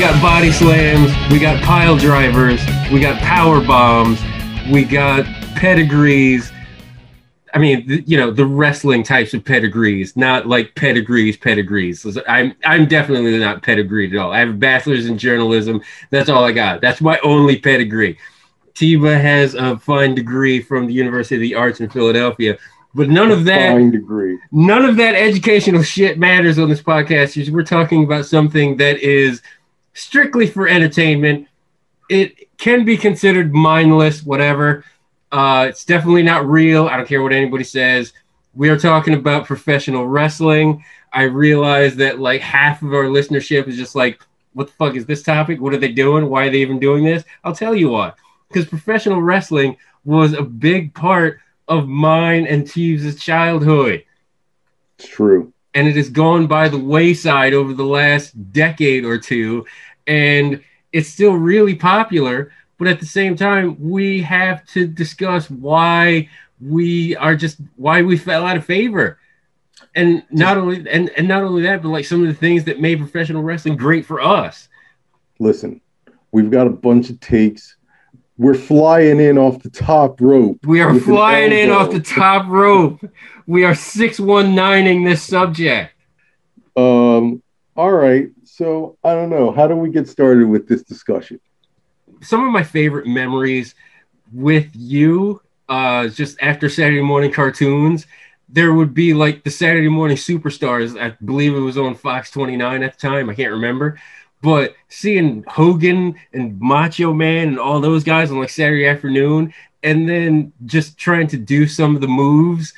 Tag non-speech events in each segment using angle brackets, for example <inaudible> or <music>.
We got body slams, we got pile drivers, we got power bombs, we got pedigrees. I mean, th- you know, the wrestling types of pedigrees, not like pedigrees, pedigrees. I'm I'm definitely not pedigreed at all. I have a bachelor's in journalism. That's all I got. That's my only pedigree. Tiva has a fine degree from the University of the Arts in Philadelphia, but none of that Fine degree. none of that educational shit matters on this podcast. We're talking about something that is strictly for entertainment. It can be considered mindless, whatever. Uh, it's definitely not real. I don't care what anybody says. We are talking about professional wrestling. I realize that like half of our listenership is just like, what the fuck is this topic? What are they doing? Why are they even doing this? I'll tell you why. Because professional wrestling was a big part of mine and Teebs' childhood It's true. And it has gone by the wayside over the last decade or two and it's still really popular but at the same time we have to discuss why we are just why we fell out of favor and not only and, and not only that but like some of the things that made professional wrestling great for us Listen, we've got a bunch of takes. We're flying in off the top rope. we are flying in off the top rope we are 619ing this subject Um, all right. So I don't know. How do we get started with this discussion? some of my favorite memories with you uh just after saturday morning cartoons there would be like the saturday morning superstars i believe it was on fox 29 at the time i can't remember but seeing hogan and macho man and all those guys on like saturday afternoon and then just trying to do some of the moves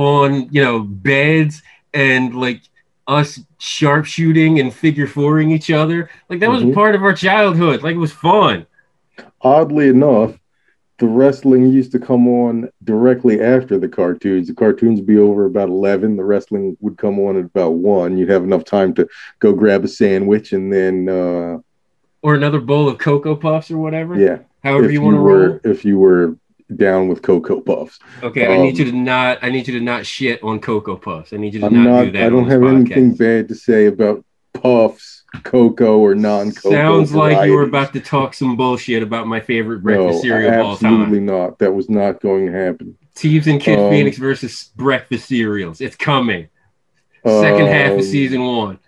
on you know beds and like us sharpshooting and figure fouring each other like that was Mhm. part of our childhood like it was fun Oddly enough, the wrestling used to come on directly after the cartoons. The cartoons be over about 11. The wrestling would come on at about 1. You'd have enough time to go grab a sandwich and then, uh, or another bowl of cocoa puffs or whatever yeah, however if you you, want to roll if you were down with Cocoa Puffs. okay i need um, you to not i need you to not shit on cocoa puffs i need you to not, not, do that I on don't have podcast. anything bad to say about puffs, cocoa, or non cocoa. sounds like you were about to talk some bullshit about my favorite breakfast no, cereal of all absolutely time not. That was not going to happen. Teebs and Kid Um, Phoenix versus breakfast cereals. It's coming. Second half of Um, season one.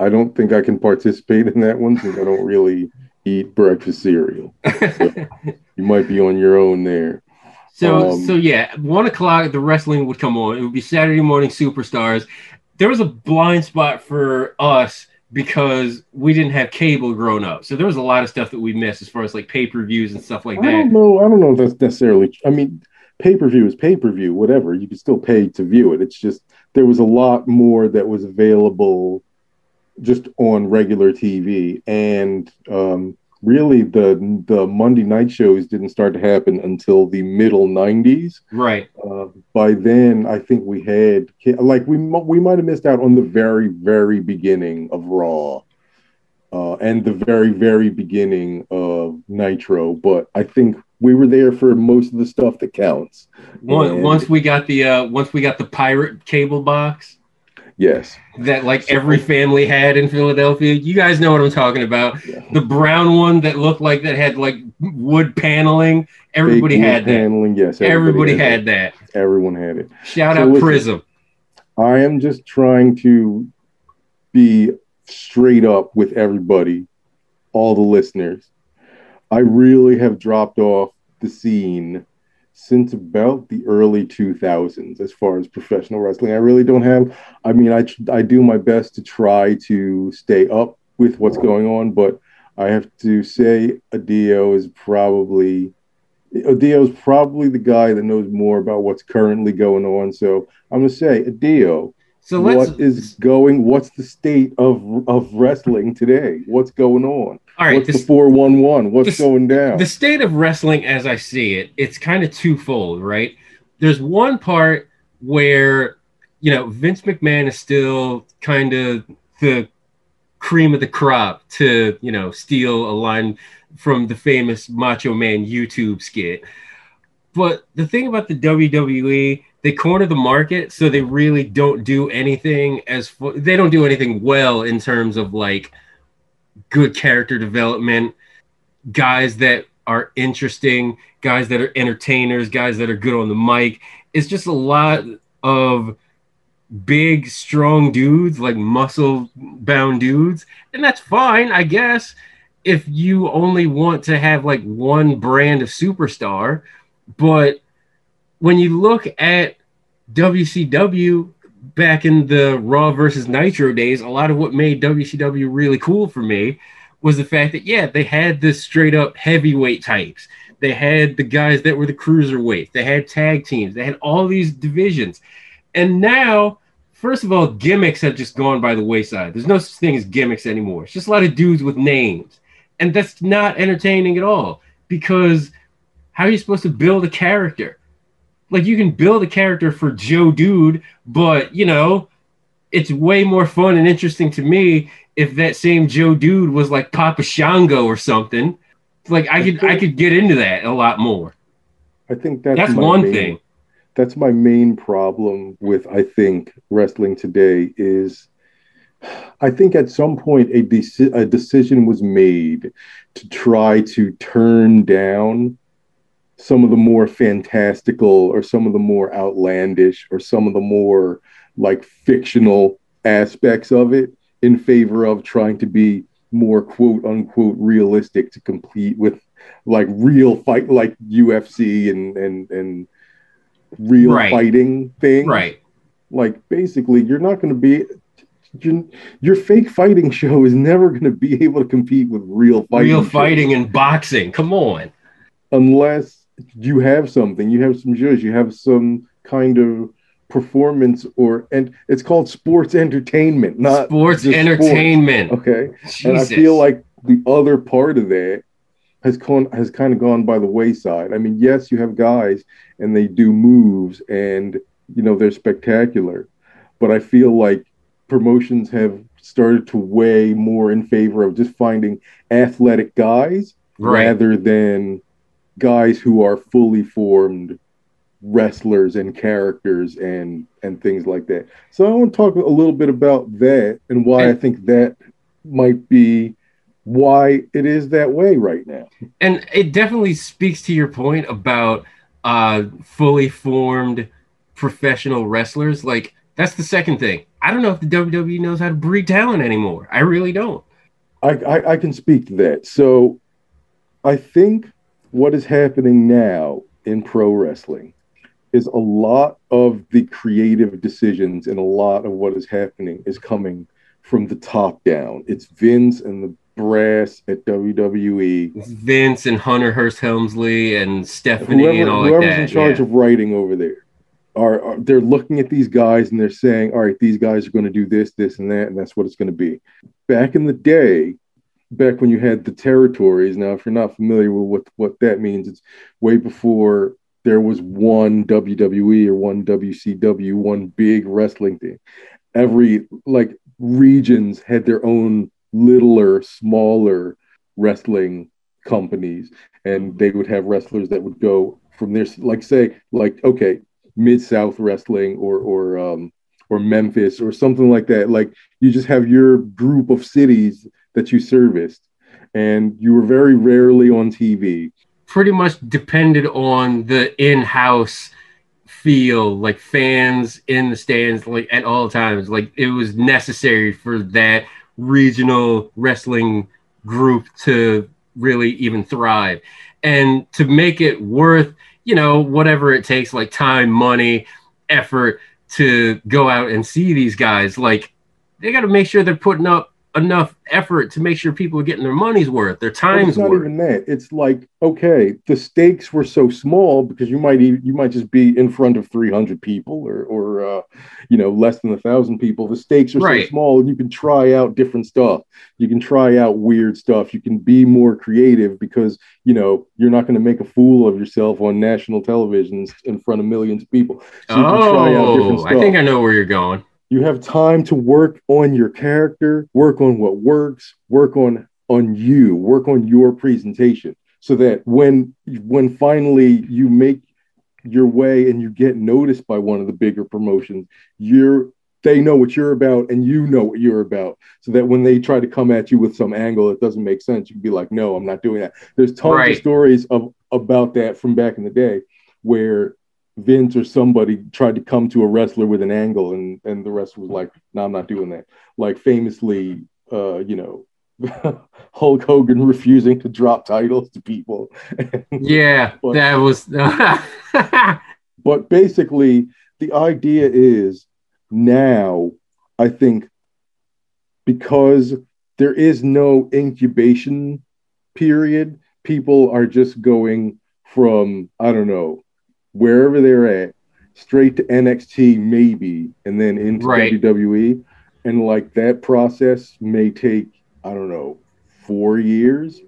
I don't think I can participate in that one since I don't really eat breakfast cereal. <laughs> You might be on your own there. So Um, so yeah, one o'clock the wrestling would come on. It would be Saturday morning superstars. There was a blind spot for us because we didn't have cable growing up. So there was a lot of stuff that we missed as far as like pay per views and stuff like I that. don't know. I don't know if that's necessarily. I mean, pay per view is pay per view. Whatever you can still pay to view it. It's just there was a lot more that was available just on regular TV, and um, really the the Monday night shows didn't start to happen until the middle '90s. Right. Uh, by then, I think we had like we we might have missed out on the very very beginning of Raw, uh, and the very very beginning of Nitro. But I think we were there for most of the stuff that counts. And- once we got the uh, once we got the pirate cable box Yes, that like every family had in Philadelphia. You guys know what I'm talking about. Yeah. The brown one that looked like that had like wood paneling. Everybody wood had that. paneling. Yes, Everybody had that. that. Everyone had it. Shout So out. Prism. I am just trying to be straight up with everybody, all the listeners. I really have dropped off the scene since about the early 2000s as far as professional wrestling. I really don't have, I mean, I, I do my best to try to stay up with what's going on, but I have to say, Adio is probably. Adio is probably the guy that knows more about what's currently going on. So I'm gonna say, Adio, So let's what is going what's the state of of wrestling today what's going on all right. what's This, the 411 what's this- going down the state of wrestling as I see it, it's kind of twofold, right? There's one part where you know Vince McMahon is still kind of the cream of the crop to you know steal a line from the famous Macho Man YouTube skit. But the thing about the WWE, they corner the market, so they really don't do anything as they don't do anything well in terms of like good character development, guys that are interesting, guys that are entertainers, guys that are good on the mic. It's just a lot of big, strong dudes, like muscle bound dudes. And that's fine, I guess, if you only want to have like one brand of superstar. But when you look at WCW back in the Raw versus Nitro days, a lot of what made WCW really cool for me was the fact that, yeah, they had the straight up heavyweight types. They had the guys that were the cruiserweights. They had tag teams. They had all these divisions. And now, first of all, gimmicks have just gone by the wayside. There's no such thing as gimmicks anymore. It's just a lot of dudes with names. And that's not entertaining at all because how are you supposed to build a character? Like you can build a character for Joe Dude, but you know, it's way more fun and interesting to me if that same Joe Dude was like Papa Shango or something. Like I could I could get into that a lot more. I think that's, that's one main, thing. That's my main problem with I think wrestling today is I think at some point a, deci- a decision was made to try to turn down some of the more fantastical or some of the more outlandish or some of the more like fictional aspects of it in favor of trying to be more quote unquote realistic to compete with like real fight like UFC and and and real right. fighting thing. Right. Like basically you're not going to be your, your fake fighting show is never going to be able to compete with real fighting. Real fighting shows. and boxing. Come on. Unless you have something, you have some judge, you have some kind of performance or and it's called sports entertainment, not sports entertainment. Sports. Okay. Jesus. And I feel like the other part of that has gone has kind of gone by the wayside. I mean, yes, you have guys and they do moves and you know they're spectacular, but I feel like promotions have started to weigh more in favor of just finding athletic guys right. rather than guys who are fully formed wrestlers and characters and and things like that. So I want to talk a little bit about that and why and, I think that might be why it is that way right now. And it definitely speaks to your point about uh fully formed professional wrestlers. Like that's the second thing. I don't know if the WWE knows how to breed talent anymore. I really don't. I, I, I can speak to that. So I think what is happening now in pro wrestling is a lot of the creative decisions and a lot of what is happening is coming from the top down. It's Vince and the brass at WWE. Vince and Hunter Hearst Helmsley and Stephanie whoever, and all whoever's like that. in charge yeah. of writing over there. Are, are, they're looking at these guys and they're saying, all right, these guys are going to do this, this, and that, and that's what it's going to be. Back in the day, back when you had the territories. Now, if you're not familiar with what, what that means, it's way before there was one WWE or one WCW, one big wrestling thing. Every like regions had their own littler, smaller wrestling companies, and they would have wrestlers that would go from there, like say, like okay, Mid South Wrestling or or um, or Memphis or something like that. Like you just have your group of cities that you serviced, and you were very rarely on TV pretty much depended on the in-house feel like fans in the stands like at all times. Like it was necessary for that regional wrestling group to really even thrive. And to make it worth you know whatever it takes like time money effort to go out and see these guys like they got to make sure they're putting up enough effort to make sure people are getting their money's worth, their time's it's not worth. even that. It's like okay, the stakes were so small because you might you might just be in front of three hundred people or or uh, you know less than a thousand people. The stakes are right. so small, and you can try out different stuff. You can try out weird stuff. You can be more creative because you know you're not going to make a fool of yourself on national television in front of millions of people. So oh, I think I know where you're going you have time to work on your character work on what works work on on you work on your presentation so that when when finally you make your way and you get noticed by one of the bigger promotions you're they know what you're about and you know what you're about. So that when they try to come at you with some angle that doesn't make sense, you can be like, no, I'm not doing that. There's tons right. of stories of about that from back in the day where Vince or somebody tried to come to a wrestler with an angle and and the wrestler was like, no, I'm not doing that. Like famously, uh, you know, <laughs> Hulk Hogan refusing to drop titles to people. <laughs> yeah, but, that was. <laughs> but basically, the idea is now, I think, because there is no incubation period, people are just going from, I don't know, wherever they're at, straight to NXT, maybe, and then into right. WWE. And like that process may take I don't know, four years,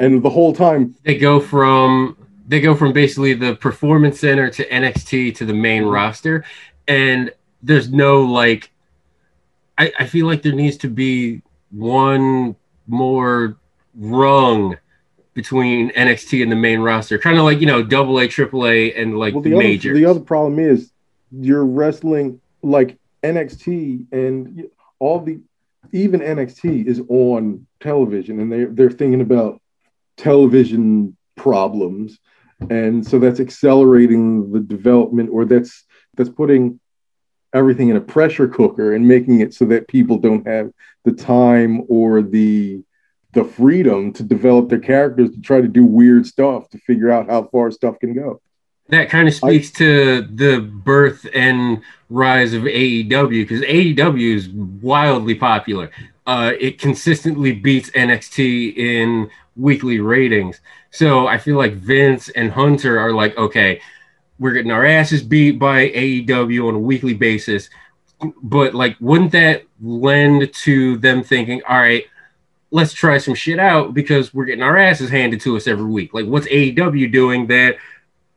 and the whole time they go from they go from basically the performance center to NXT to the main roster, and there's no like. I, I feel like there needs to be one more rung between NXT and the main roster, kind of like you know double A, triple A, and like well, the major. The other problem is you're wrestling like NXT and all the even NXT is on television and they they're thinking about television problems and so that's accelerating the development or that's that's putting everything in a pressure cooker and making it so that people don't have the time or the the freedom to develop their characters to try to do weird stuff to figure out how far stuff can go that kind of speaks I, to the birth and rise of AEW because AEW is wildly popular. Uh, it consistently beats NXT in weekly ratings. So I feel like Vince and Hunter are like, okay, we're getting our asses beat by AEW on a weekly basis. But like, wouldn't that lend to them thinking, all right, let's try some shit out because we're getting our asses handed to us every week? Like, what's AEW doing that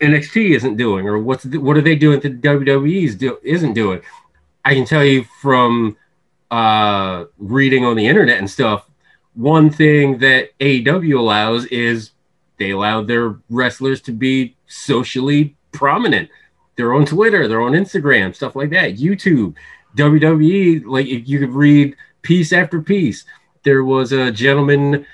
NXT isn't doing, or what's the, what are they doing that WWE do, isn't doing? I can tell you from uh, reading on the internet and stuff. One thing that AEW allows is they allow their wrestlers to be socially prominent. They're on Twitter, they're on Instagram, stuff like that. YouTube, WWE, like you could read piece after piece. There was a gentleman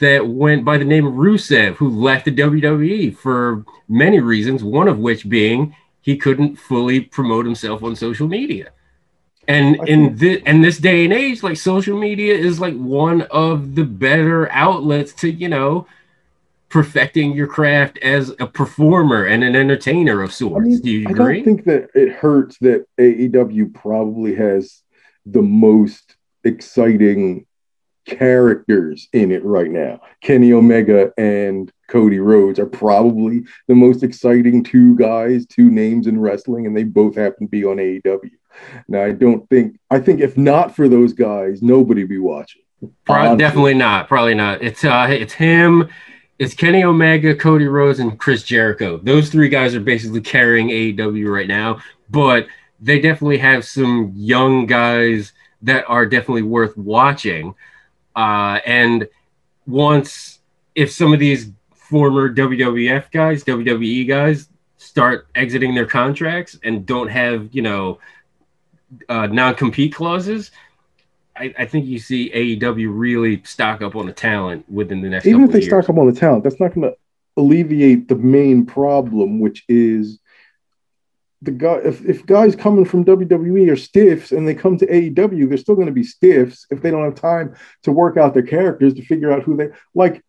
that went by the name of Rusev, who left the WWE for many reasons, one of which being he couldn't fully promote himself on social media. And in this and this day and age, like social media is like one of the better outlets to, you know, perfecting your craft as a performer and an entertainer of sorts. I mean, Do you agree? I don't think that it hurts that AEW probably has the most exciting characters in it right now. Kenny Omega and Cody Rhodes are probably the most exciting two guys, two names in wrestling, and they both happen to be on AEW. Now, I don't think, I think if not for those guys, nobody be watching. Probably, definitely not. Probably not. It's uh, it's him, it's Kenny Omega, Cody Rhodes, and Chris Jericho. Those three guys are basically carrying AEW right now, but they definitely have some young guys that are definitely worth watching. Uh, and once, if some of these former WWF guys, WWE guys, start exiting their contracts and don't have, you know, uh, non-compete clauses, I, I, think you see AEW really stock up on the talent within the next. Even if they stock up on the talent, that's not going to alleviate the main problem, which is the guy if, if guys coming from WWE are stiffs and they come to AEW, they're still going to be stiffs if they don't have time to work out their characters to figure out who they like.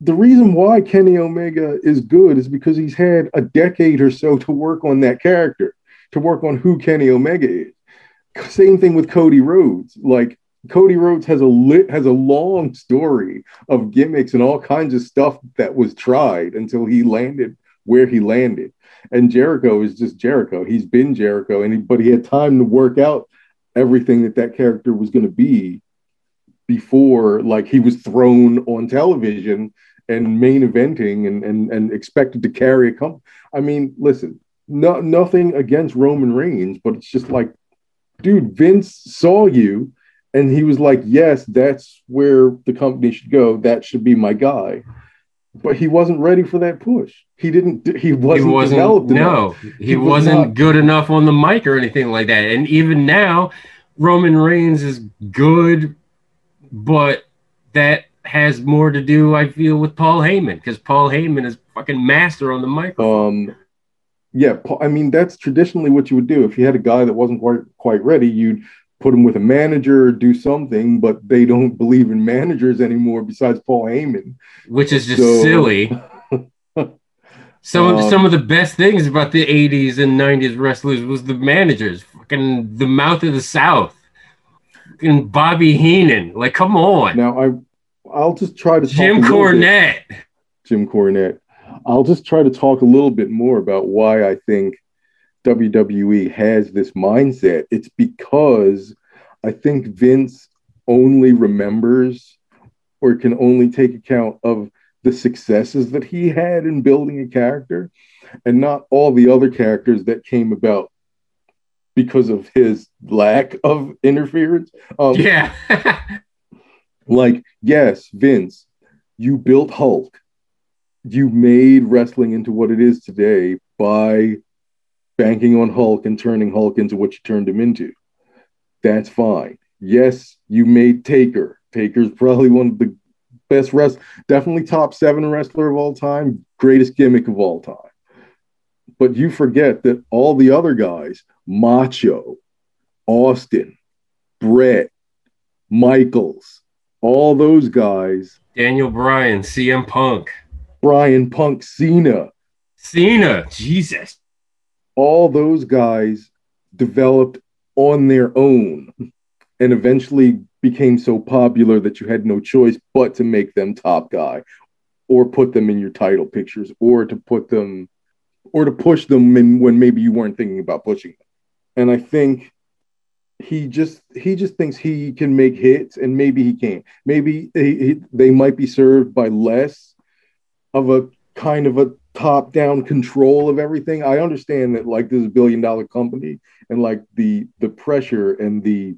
The reason why Kenny Omega is good is because he's had a decade or so to work on that character, to work on who Kenny Omega is. Same thing with Cody Rhodes. Like Cody Rhodes has a lit has a long story of gimmicks and all kinds of stuff that was tried until he landed where he landed. And Jericho is just Jericho. He's been Jericho, and he, but he had time to work out everything that that character was going to be before, like he was thrown on television and main eventing and and and expected to carry a company. I mean, listen, no, nothing against Roman Reigns, but it's just like, dude, Vince saw you and he was like, yes, that's where the company should go. That should be my guy. But he wasn't ready for that push. He didn't. He wasn't, he wasn't developed no, enough. he, He was wasn't not- good enough on the mic or anything like that. And even now, Roman Reigns is good, but that has more to do, I feel, with Paul Heyman because Paul Heyman is fucking master on the microphone. Um, yeah, I mean that's traditionally what you would do. If you had a guy that wasn't quite quite ready, you'd put him with a manager or do something. But they don't <laughs> believe in managers anymore. Besides Paul Heyman, which is just so- silly. <laughs> Some of Um, some of the best things about the '80s and '90s wrestlers was the managers, fucking the mouth of the South, fucking Bobby Heenan. Like, come on, now I I'll just try to Jim little bit- Cornette. Jim Cornette. I'll just try to talk a little bit more about why I think WWE has this mindset. It's because I think Vince only remembers or can only take account of the successes that he had in building a character and not all the other characters that came about because of his lack of interference. Um, Yeah, <laughs> like, yes, Vince, you built Hulk. You made wrestling into what it is today by banking on Hulk and turning Hulk into what you turned him into. That's fine. Yes, you made Taker. Taker's probably one of the best wrest, definitely top seven wrestler of all time, greatest gimmick of all time. But you forget that all the other guys, Macho, Austin, Bret, Michaels, all those guys, Daniel Bryan, CM Punk, Bryan Punk, Cena, Cena. Jesus, all those guys developed on their own and eventually became so popular that you had no choice but to make them top guy or put them in your title pictures or to put them or to push them in when maybe you weren't thinking about pushing them. And I think he just he just thinks he can make hits and maybe he can't. Maybe he, he- they might be served by less of a kind of a top down control of everything. I understand that like this billion dollar company and like the the pressure and the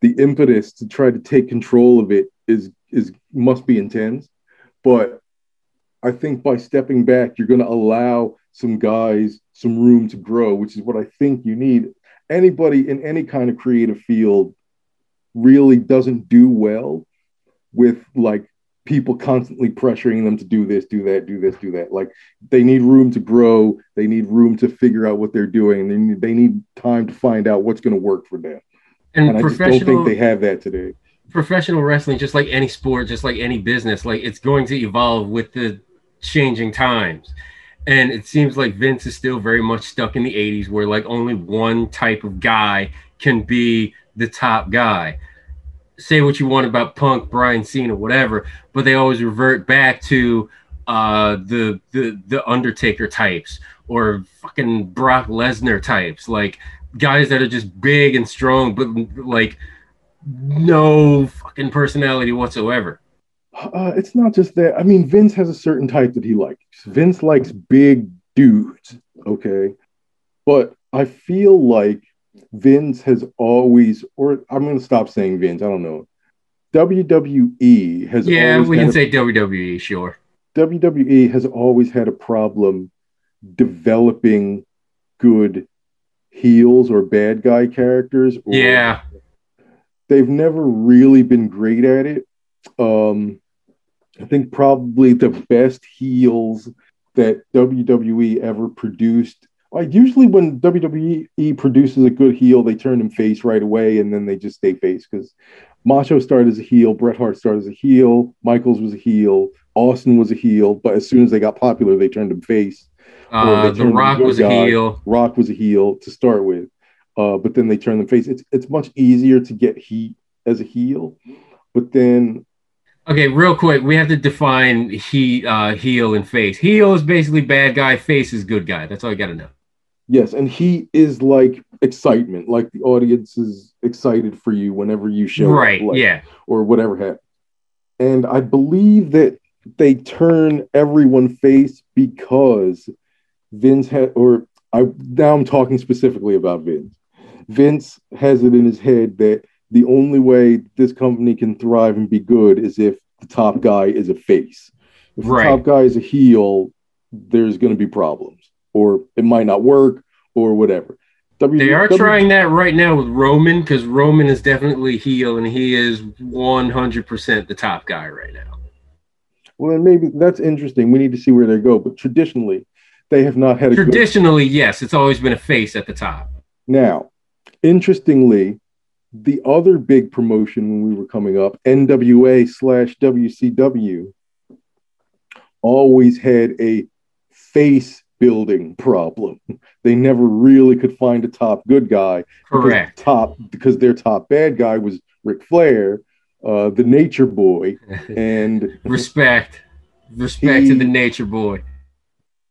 the impetus to try to take control of it is is must be intense. But I think by stepping back, you're going to allow some guys some room to grow, which is what I think you need. Anybody in any kind of creative field really doesn't do well with like people constantly pressuring them to do this, do that, do this, do that. Like they need room to grow. They need room to figure out what they're doing. They need, they need time to find out what's going to work for them. and, And I just don't think they have that today. professional wrestling, just like any sport, just like any business, like it's going to evolve with the changing times. And it seems like Vince is still very much stuck in the 80s where like only one type of guy can be the top guy. Say what you want about Punk, Bryan Cena, whatever, but they always revert back to uh the the the Undertaker types or fucking Brock Lesnar types, like guys that are just big and strong, but like no fucking personality whatsoever. Uh, it's not just that. I mean, Vince has a certain type that he likes. Vince likes big dudes, okay? But I feel like Vince has always, or I'm going to stop saying Vince, I don't know. WWE has Yeah, always we can a- say WWE, sure. WWE has always had a problem developing good heels or bad guy characters. Or Yeah, they've never really been great at it. Um, I think probably the best heels that WWE ever produced. Like usually when WWE produces a good heel, they turn him face right away, and then they just stay face because Macho started as a heel, Bret Hart started as a heel, Michaels was a heel, Austin was a heel, but as soon as they got popular, they turned him face. uh, The Rock was a heel. Rock was a heel to start with, uh, but then they turned them face. It's it's much easier to get heat as a heel, but then Okay, real quick, we have to define he uh, heel and face. Heel is basically bad guy. Face is good guy. That's all you got to know. Yes, and he is like excitement, like the audience is excited for you whenever you show up, Right? like- yeah. or whatever happens. And I believe that they turn everyone face because Vince had, or I now I'm talking specifically about Vince. Vince has it in his head that the only way this company can thrive and be good is if the top guy is a face. If Right. the top guy is a heel, there's going to be problems, or it might not work, or whatever. W- They are W- trying that right now with Roman because Roman is definitely heel and he is 100% the top guy right now. Well, then maybe that's interesting. We need to see where they go. But traditionally, they have not had a good Traditionally, yes, it's always been a face at the top. Now, interestingly, the other big promotion when we were coming up, NWA slash WCW, always had a face building problem. They never really could find a top good guy. because Correct. Top because their top bad guy was Ric Flair, uh, the Nature Boy, <laughs> and Respect. Respect to the nature boy.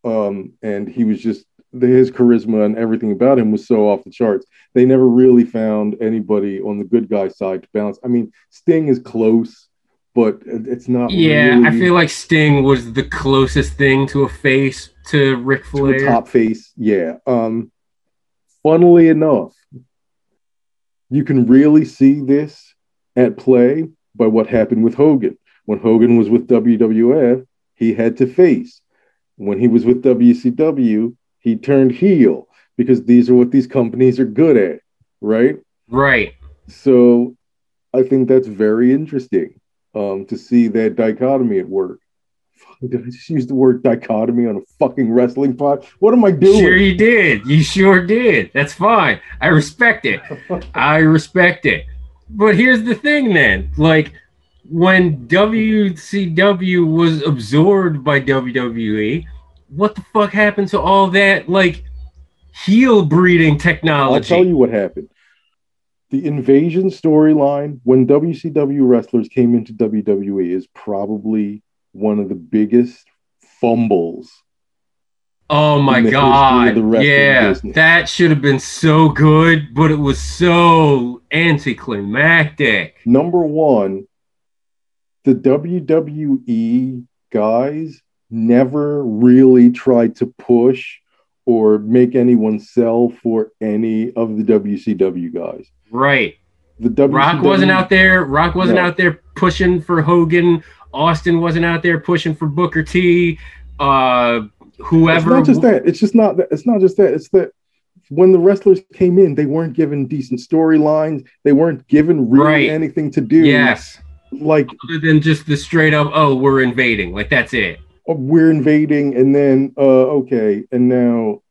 um, and he was just his charisma and everything about him was so off the charts. They never really found anybody on the good guy side to balance. I mean, Sting is close, but it's not. Yeah, I feel like Sting was the closest thing to a face to Ric to Flair. a top face. Yeah. Um, funnily enough, you can really see this at play by what happened with Hogan. When Hogan was with WWF, he had to face. When he was with WCW, he turned heel because these are what these companies are good at, right? Right. So I think that's very interesting um, to see that dichotomy at work. Fuck, Did I just use the word dichotomy on a fucking wrestling pod? What am I doing? Sure, you did. You sure did. That's fine. I respect it. <laughs> I respect it. But here's the thing then. Like when WCW was absorbed by WWE, what the fuck happened to all that like heel breeding technology? I'll tell you what happened. The invasion storyline when WCW wrestlers came into WWE is probably one of the biggest fumbles. Oh my in the history of god. Yeah. business. That should have been so good, but it was so anticlimactic. Number one, the WWE guys never really tried to push or make anyone sell for any of the WCW guys. Right. The WCW, Rock wasn't out there. Rock wasn't No. out there pushing for Hogan. Austin wasn't out there pushing for Booker T. Uh, It's whoever. not just that. It's just not that. It's not just that. It's that when the wrestlers came in, they weren't given decent storylines. They weren't given really Right. anything to do. Yes. Like Other than just the straight up, oh, we're invading. Like that's it. oh, we're invading, and then uh, okay, and now,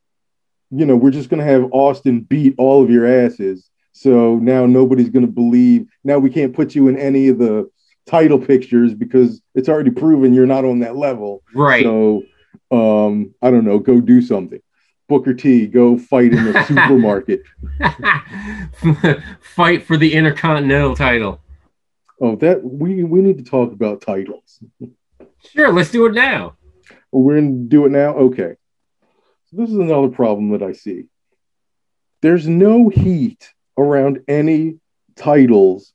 you know, we're just gonna have Austin beat all of your asses. So now nobody's gonna believe. Now we can't put you in any of the title pictures because it's already proven you're not on that level. Right. So, um, I don't know. Go do something. Booker T, go fight in the <laughs> supermarket. <laughs> Fight for the Intercontinental title. Oh, that we we need to talk about titles. Sure, let's do it now. We're gonna do it now. Okay. So this is another problem that I see. There's no heat around any titles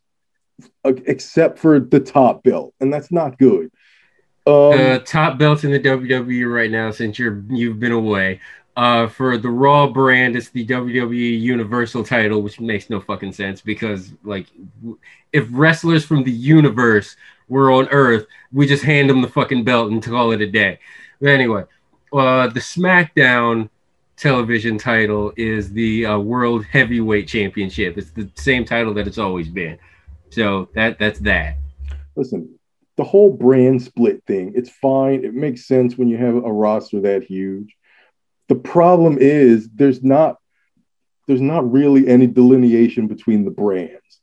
uh, except for the top belt, and that's not good. Um, uh, top belts in the WWE right now since you're you've been away. Uh, for the Raw brand, it's the WWE Universal title, which makes no fucking sense because like, if wrestlers from the universe were on Earth, we just hand them the fucking belt and call it a day. But anyway, uh, the SmackDown television title is the uh, World Heavyweight Championship. It's the same title that it's always been. So that that's that. listen, the whole brand split thing, it's fine. It makes sense when you have a roster that huge. The problem is there's not there's not really any delineation between the brands.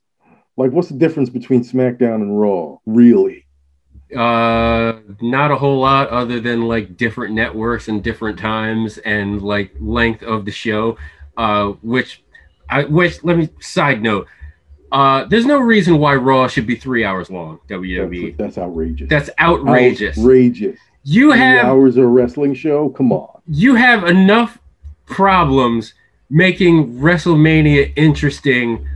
Like what's the difference between SmackDown and Raw? Really? Uh, not a whole lot other than like different networks and different times and like length of the show. Uh, which I which let me side note. Uh, there's no reason why Raw should be three hours long. WWE. That's, that's outrageous. That's outrageous. Outrageous. You Three have hours of a wrestling show? Come on. you have enough problems making WrestleMania interesting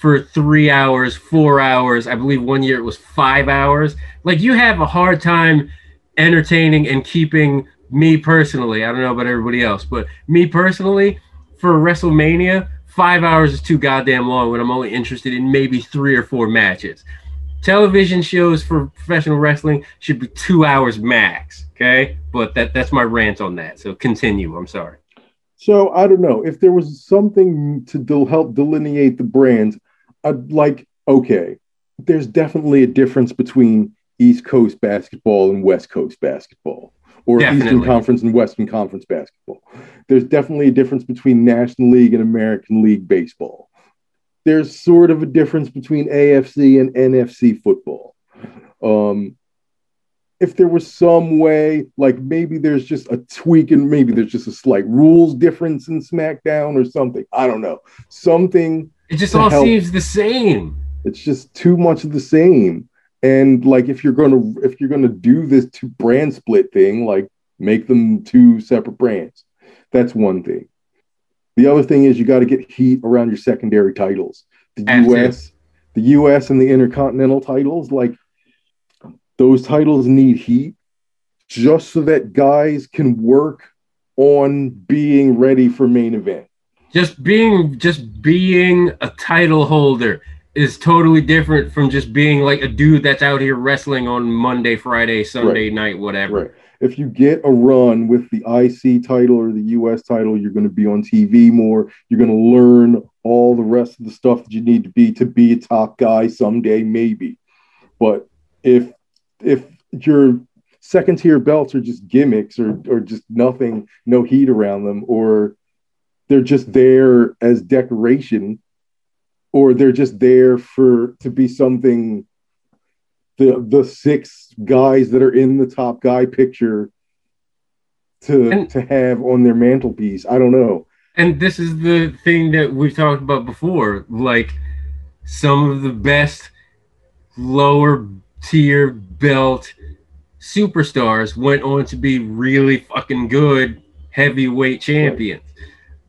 for three hours, four hours. I believe one year it was five hours. Like you have a hard time entertaining and keeping me personally. I don't know about everybody else, but me personally, for WrestleMania, five hours is too goddamn long when I'm only interested in maybe three or four matches. television shows for professional wrestling should be two hours max. Okay, but that that's my rant on that. So continue. I'm sorry. So I don't know if there was something to help delineate the brands. Like okay. There's definitely a difference between East Coast basketball and West Coast basketball, or Definitely. Eastern Conference and Western Conference basketball. There's definitely a difference between National League and American League baseball. There's sort of a difference between AFC and NFC football. Um, if there was some way, like maybe there's just a tweak and maybe there's just a slight rules difference in SmackDown or something. I don't know. Something It just all help. seems the same. it's just too much of the same. And like if you're gonna if you're gonna do this two brand split thing, like make them two separate brands. That's one thing. The other thing is you got to get heat around your secondary titles. The. US, the US and the intercontinental titles, like those titles need heat just so that guys can work on being ready for main event. Just being just being a title holder is totally different from just being like a dude that's out here wrestling on Monday, Friday, Sunday night, whatever. Right. If you get a run with the IC title or the US title, you're going to be on TV more. You're going to learn all the rest of the stuff that you need to be to be a top guy someday, maybe. But if if your second tier belts are just gimmicks or or just nothing, no heat around them, or they're just there as decoration, or they're just there for to be something the the six guys that are in the top guy picture to And- to have on their mantelpiece. I don't know. And this is the thing that we've talked about before. Like some of the best lower tier belt superstars went on to be really fucking good heavyweight champions.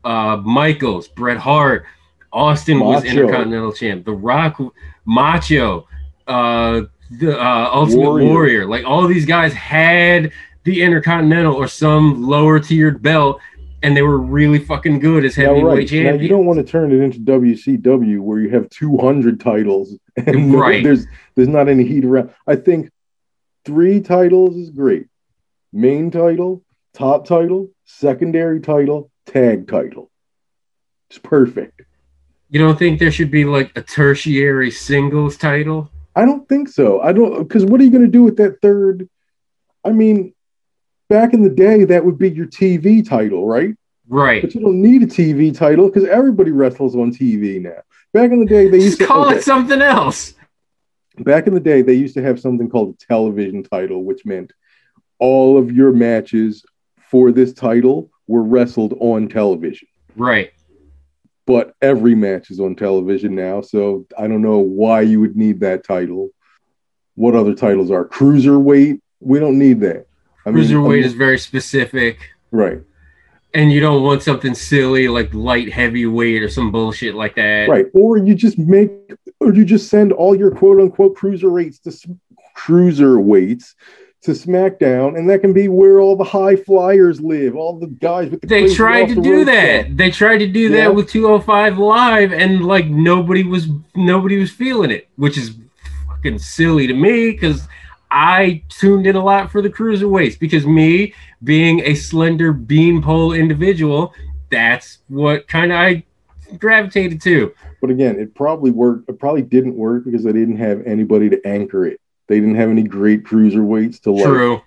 Uh, Michaels, Bret Hart, Austin was Intercontinental champ. The Rock, Macho, uh, the uh, Ultimate Warrior. Warrior. Like all these guys had the Intercontinental or some lower tiered belt, and they were really fucking good as Yeah, heavyweight right. Now, you don't want to turn it into WCW where you have 200 titles <laughs> and Right. there's there's not any heat around. I think three titles is great. Main title, top title, secondary title, tag title. It's perfect. You don't think there should be like a tertiary singles title? I don't think so. I don't because what are you going to do with that third? I mean, back in the day, that would be your TV title, right? Right. But you don't need a TV title because everybody wrestles on TV now. Back in the day, they used Just to <laughs> call okay, it something else. back in the day they used to have something called a television title, which meant all of your matches for this title were wrestled on television. Right. But every match is on television now, so I don't know why you would need that title. What other titles are cruiserweight? We don't need that. I mean, Cruiserweight is very specific. right. And you don't want something silly like light heavyweight or some bullshit like that. Right. Or you just make, or you just send all your quote unquote cruiserweights to s- cruiserweights to SmackDown, and that can be where all the high flyers live, all the guys with the. They tried to the do that. They tried to do Yeah. that with 205 live, and like nobody was nobody was feeling it, which is fucking silly to me because I tuned in a lot for the cruiserweights because me being a slender beanpole individual, that's what kind of I gravitated to. But again, it probably worked. It probably didn't work because they didn't have anybody to anchor it. They didn't have any great cruiserweights to like. True.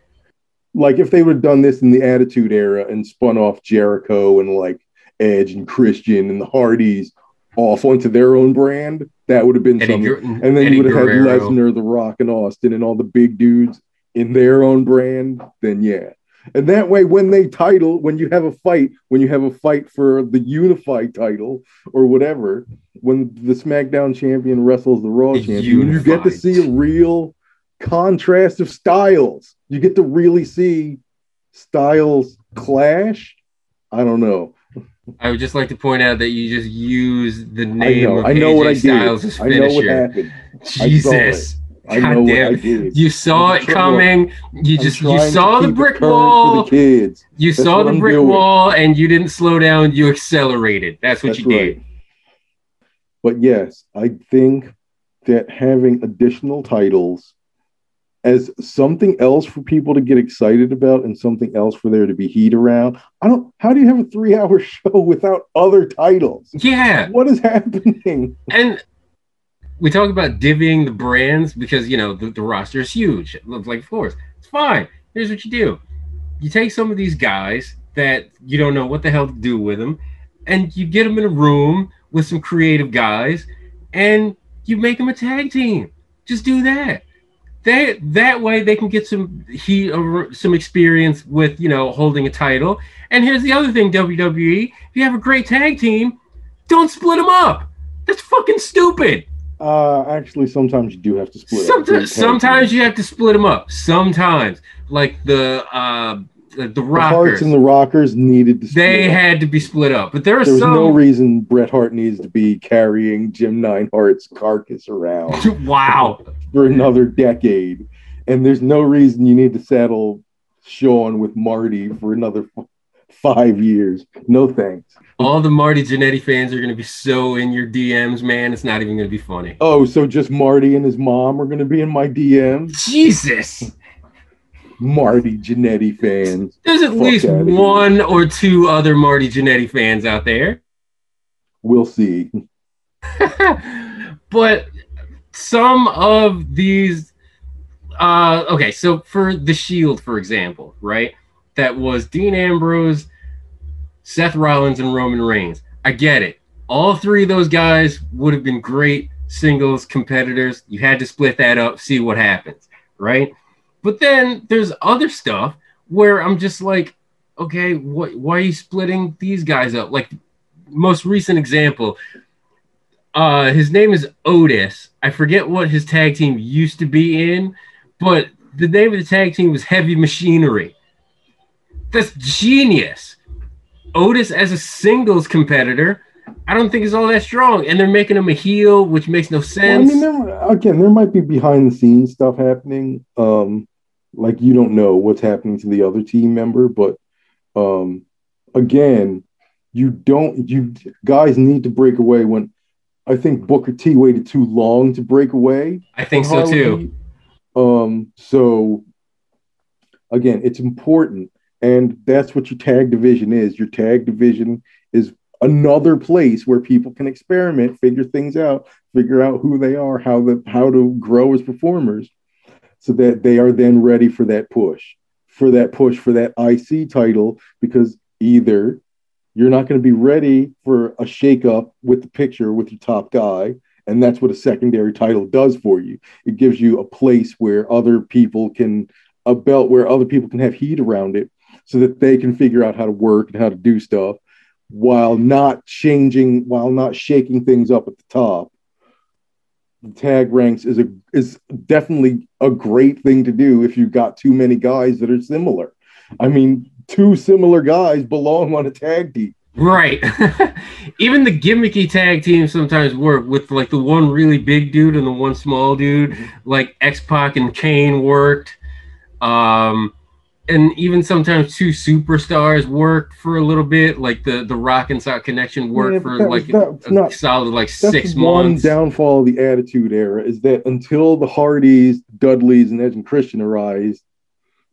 Like if they would have done this in the Attitude Era and spun off Jericho and like Edge and Christian and the Hardys off onto their own brand, that would have been Eddie, something. Guer- And then Eddie you would have had. Lesnar, The Rock, and Austin, and all the big dudes in their own brand. Then yeah, and that way, when they title, when you have a fight, when you have a fight for the unified title or whatever, when the SmackDown champion wrestles the Raw champion, you get to see a real contrast of styles. You get to really see styles clash. I don't know. I would just like to point out that you just used the I name know. of I know AJ what I Styles' did. I know what finisher. happened. Jesus. I God know what I did. You saw I'm it coming. You just you saw the brick wall. the kids. You That's saw the I'm brick doing. wall and you didn't slow down. You accelerated. That's what That's you did. right. But yes, I think that having additional titles as something else for people to get excited about and something else for there to be heat around. I don't how do you have a 3-hour <laughs> show without other titles? Yeah. What is happening? And we talk about divvying the brands because you know the, the roster is huge. It looks like of course. It's fine. Here's what you do. You take some of these guys that you don't know what the hell to do with them, and you get them in a room with some creative guys, and you make them a tag team. Just do that. That that way they can get some heat or some experience with you know holding a title. And here's the other thing, WWE: if you have a great tag team, don't split them up. That's fucking stupid. Uh, actually, sometimes you do have to split. up Sometimes, sometimes you have to split them up. Sometimes, like the uh, the, the the Rockers, Hearts and the Rockers needed to. Split they up. had to be split up. But there are There was some. no reason Bret Hart needs to be carrying Jim Neidhart's carcass around <laughs> wow. For another decade, and there's no reason you need to saddle Shawn with Marty for another f- five years. No thanks. All the Marty Jannetty fans are going to be so in your DMs, man. It's not even going to be funny. Oh, so just Marty and his mom are going to be in my DMs? Jesus. Marty Jannetty fans. There's at Fuck least one or two other Marty Jannetty fans out there. We'll see. <laughs> but some of these uh okay so for the shield for example right that was dean ambrose seth rollins and roman reigns. I get it. All three of those guys would have been great singles competitors. You had to split that up see what happens right? But then there's other stuff where i'm just like okay why are you splitting these guys up? Like most recent example uh his name is Otis. I forget what his tag team used to be in, but the name of the tag team was Heavy Machinery. That's genius. Otis as a singles competitor, I don't think is all that strong, and they're making him a heel, which makes no Well, I sense. mean, there, again, there might be behind the scenes stuff happening. Um, like you don't know what's happening to the other team member, but um, again, you don't. You guys need to break away. When I think Booker T waited too long to break away. I think so too. Um, so again, it's important, and that's what your tag division is. Your tag division is another place where people can experiment, figure things out, figure out who they are, how the how to grow as performers, so that they are then ready for that push, for that push for that IC title, because either you're not going to be ready for a shakeup with the picture with your top guy, and that's what a secondary title does for you. It gives you a place where other people can a belt where other people can have heat around it, so that they can figure out how to work and how to do stuff while not changing, while not shaking things up at the top. Tag ranks is a is definitely a great thing to do if you've got too many guys that are similar. I mean, two similar guys belong on a tag team. Right. <laughs> Even the gimmicky tag teams sometimes work with like the one really big dude and the one small dude. Mm-hmm. Like X Pac and Kane worked. Um, and even sometimes two superstars worked for a little bit. Like the the Rock and Sock connection worked Yeah, for that like a not- solid like six one months. downfall of the Attitude Era is that until the Hardys, Dudleys, and Edge and Christian arise,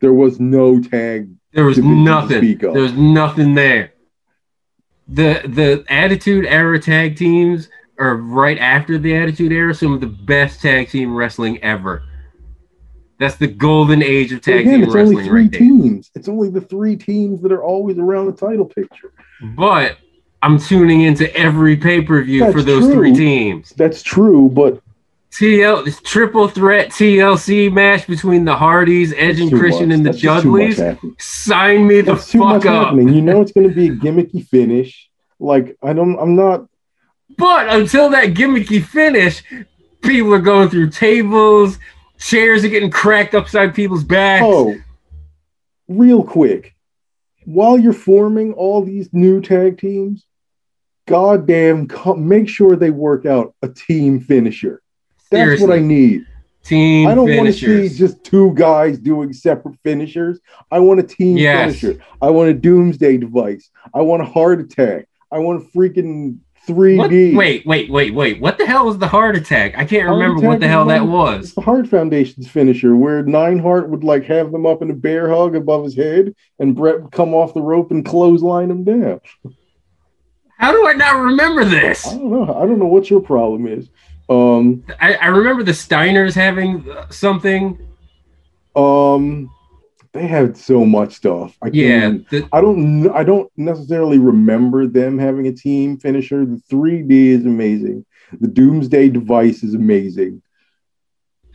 there was no tag. There was nothing. There was nothing there. The the Attitude Era tag teams are right after the Attitude Era, some of the best tag team wrestling ever. That's the golden age of tag again, team it's only three right there. teams. It's only the three teams that are always around the title picture. But I'm tuning into every pay per view for those true. three teams. That's true, but TL this triple threat TLC match between the Hardys, Edge and Christian, much. and the That's just too much Dudleys. Sign me the That's too fuck up. happening. You know it's going to be a gimmicky finish. Like I don't. I'm not. But until that gimmicky finish, people are going through tables, chairs are getting cracked upside people's backs. Oh, real quick, while you're forming all these new tag teams, goddamn, make sure they work out a team finisher. That's what I need. Team I don't want to see just two guys doing separate finishers. I want a team Yes. finisher. I want a doomsday device. I want a heart attack. I want a freaking 3D. What? Wait, wait, wait, wait. What the hell was the heart attack? I can't Heart remember what the hell that was. It's the Heart Foundation's finisher, where Neidhart would like have them up in a bear hug above his head, and Bret would come off the rope and clothesline him down. How do I not remember this? I don't know. I don't know what your problem is. Um, I, I remember the Steiners having something. um, they had so much stuff. I can't Yeah, the, I don't. I don't necessarily remember them having a team finisher. The 3D is amazing. The Doomsday device is amazing.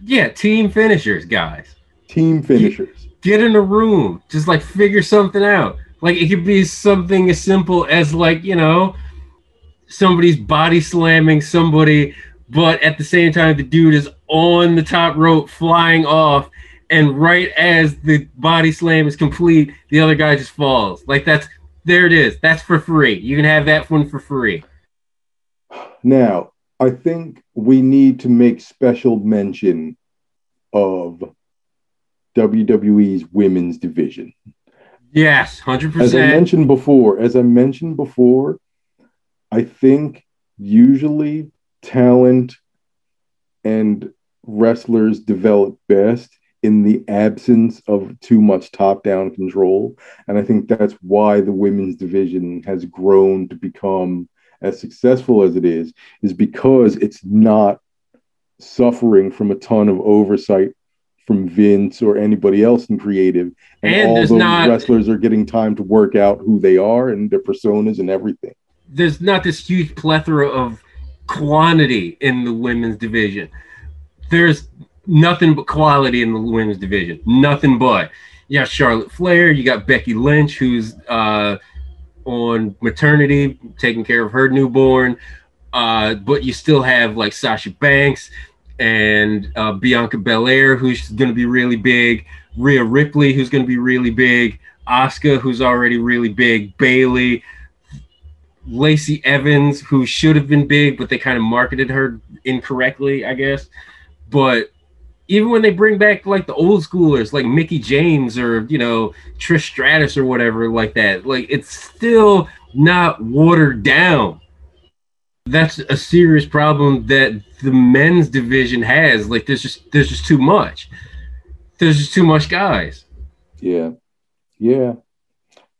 yeah, team finishers, guys. Team finishers. Get in a room, just like figure something out. Like it could be something as simple as like you know, somebody's body slamming somebody, but at the same time the dude is on the top rope flying off, and right as the body slam is complete, the other guy just falls. Like that's there it is. That's for free. You can have that one for free. Now, I think we need to make special mention of WWE's women's division. Yes, 100%. As I mentioned before, as I mentioned before, I think usually talent and wrestlers develop best in the absence of too much top-down control, and I think that's why the women's division has grown to become as successful as it is is because it's not suffering from a ton of oversight from Vince or anybody else in creative, and, And all those not- wrestlers are getting time to work out who they are and their personas and everything. There's not this huge plethora of quantity in the women's division. There's nothing but quality in the women's division. Nothing but. You got Charlotte Flair. You got Becky Lynch, who's uh, on maternity, taking care of her newborn. Uh, but you still have like Sasha Banks and uh, Bianca Belair, who's going to be really big. Rhea Ripley, who's going to be really big. Asuka, who's already really big. Bayley. Lacey Evans, who should have been big, but they kind of marketed her incorrectly, I guess. But even when they bring back like the old schoolers, like Mickie James or you know Trish Stratus or whatever like that, like it's still not watered down. That's a serious problem that the men's division has. Like there's just there's just too much. There's just too much guys. Yeah. Yeah.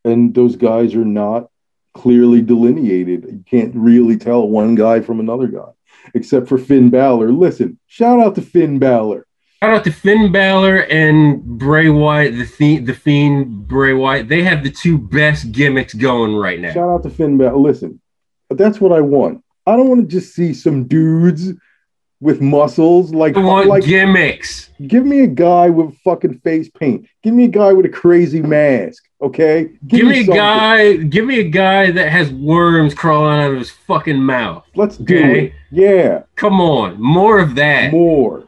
And those guys are not clearly delineated. You can't really tell one guy from another guy, except for Finn Balor. Listen, shout out to Finn Balor. Shout out to Finn Balor and Bray Wyatt, the Fiend, the Fiend Bray Wyatt. They have the two best gimmicks going right now. Shout out to Finn Balor. Listen, that's what I want. I don't want to just see some dudes with muscles like I want like gimmicks. give me a guy with fucking face paint. Give me a guy with a crazy mask, okay? Give, me a guy. Give me a guy that has worms crawling out of his fucking mouth. Let's do Okay. it. Yeah, Come on, more of that. more.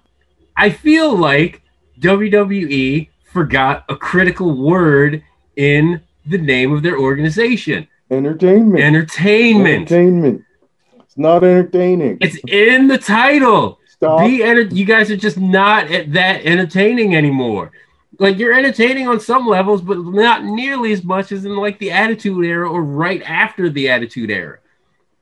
I feel like WWE forgot a critical word in the name of their organization: Entertainment. entertainment. Entertainment. It's not entertaining. It's in the title. Stop. Be enter- you guys are just not at that entertaining anymore. Like you're entertaining on some levels, but not nearly as much as in like the Attitude Era or right after the Attitude Era.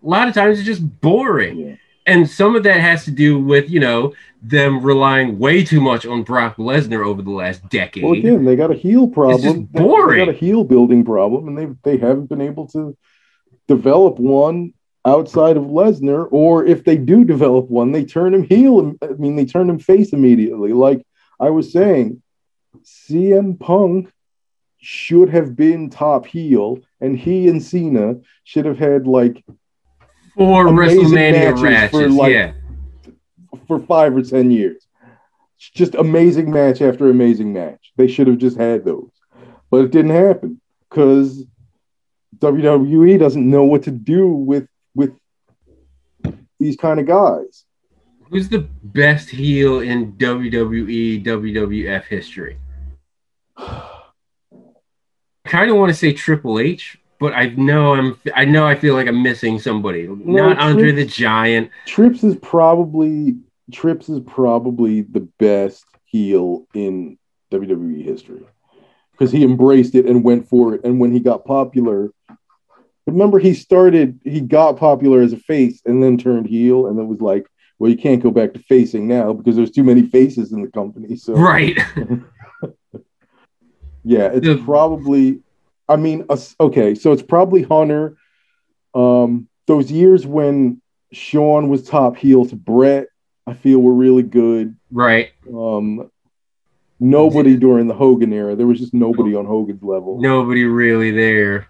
A lot of times it's just boring, Yeah. and some of that has to do with you know them relying way too much on Brock Lesnar over the last decade. Well, again, they got a heel problem. It's just They- boring. They got a heel building problem, and they they haven't been able to develop one outside of Lesnar. Or if they do develop one, they turn him heel. I mean, they turn him face immediately. Like I was saying, CM Punk should have been top heel, and he and Cena should have had like Four WrestleMania matches for, like, yeah. for five or ten years. It's just amazing match after amazing match. They should have just had those, but it didn't happen because WWE doesn't know what to do with with these kind of guys. Who's the best heel in WWE WWF history? I kind of want to say Triple H, but I know I'm I know I feel like I'm missing somebody. Not Andre the Giant. Trips is probably Trips is probably the best heel in WWE history because he embraced it and went for it. And when he got popular, remember he started he got popular as a face and then turned heel and then was like well you can't go back to facing now because there's too many faces in the company so Right. <laughs> yeah it's The- probably i mean okay so it's probably hunter um those years when shawn was top heel to bret i feel were really good right. um nobody during the hogan era there was just nobody on hogan's level Nobody really there.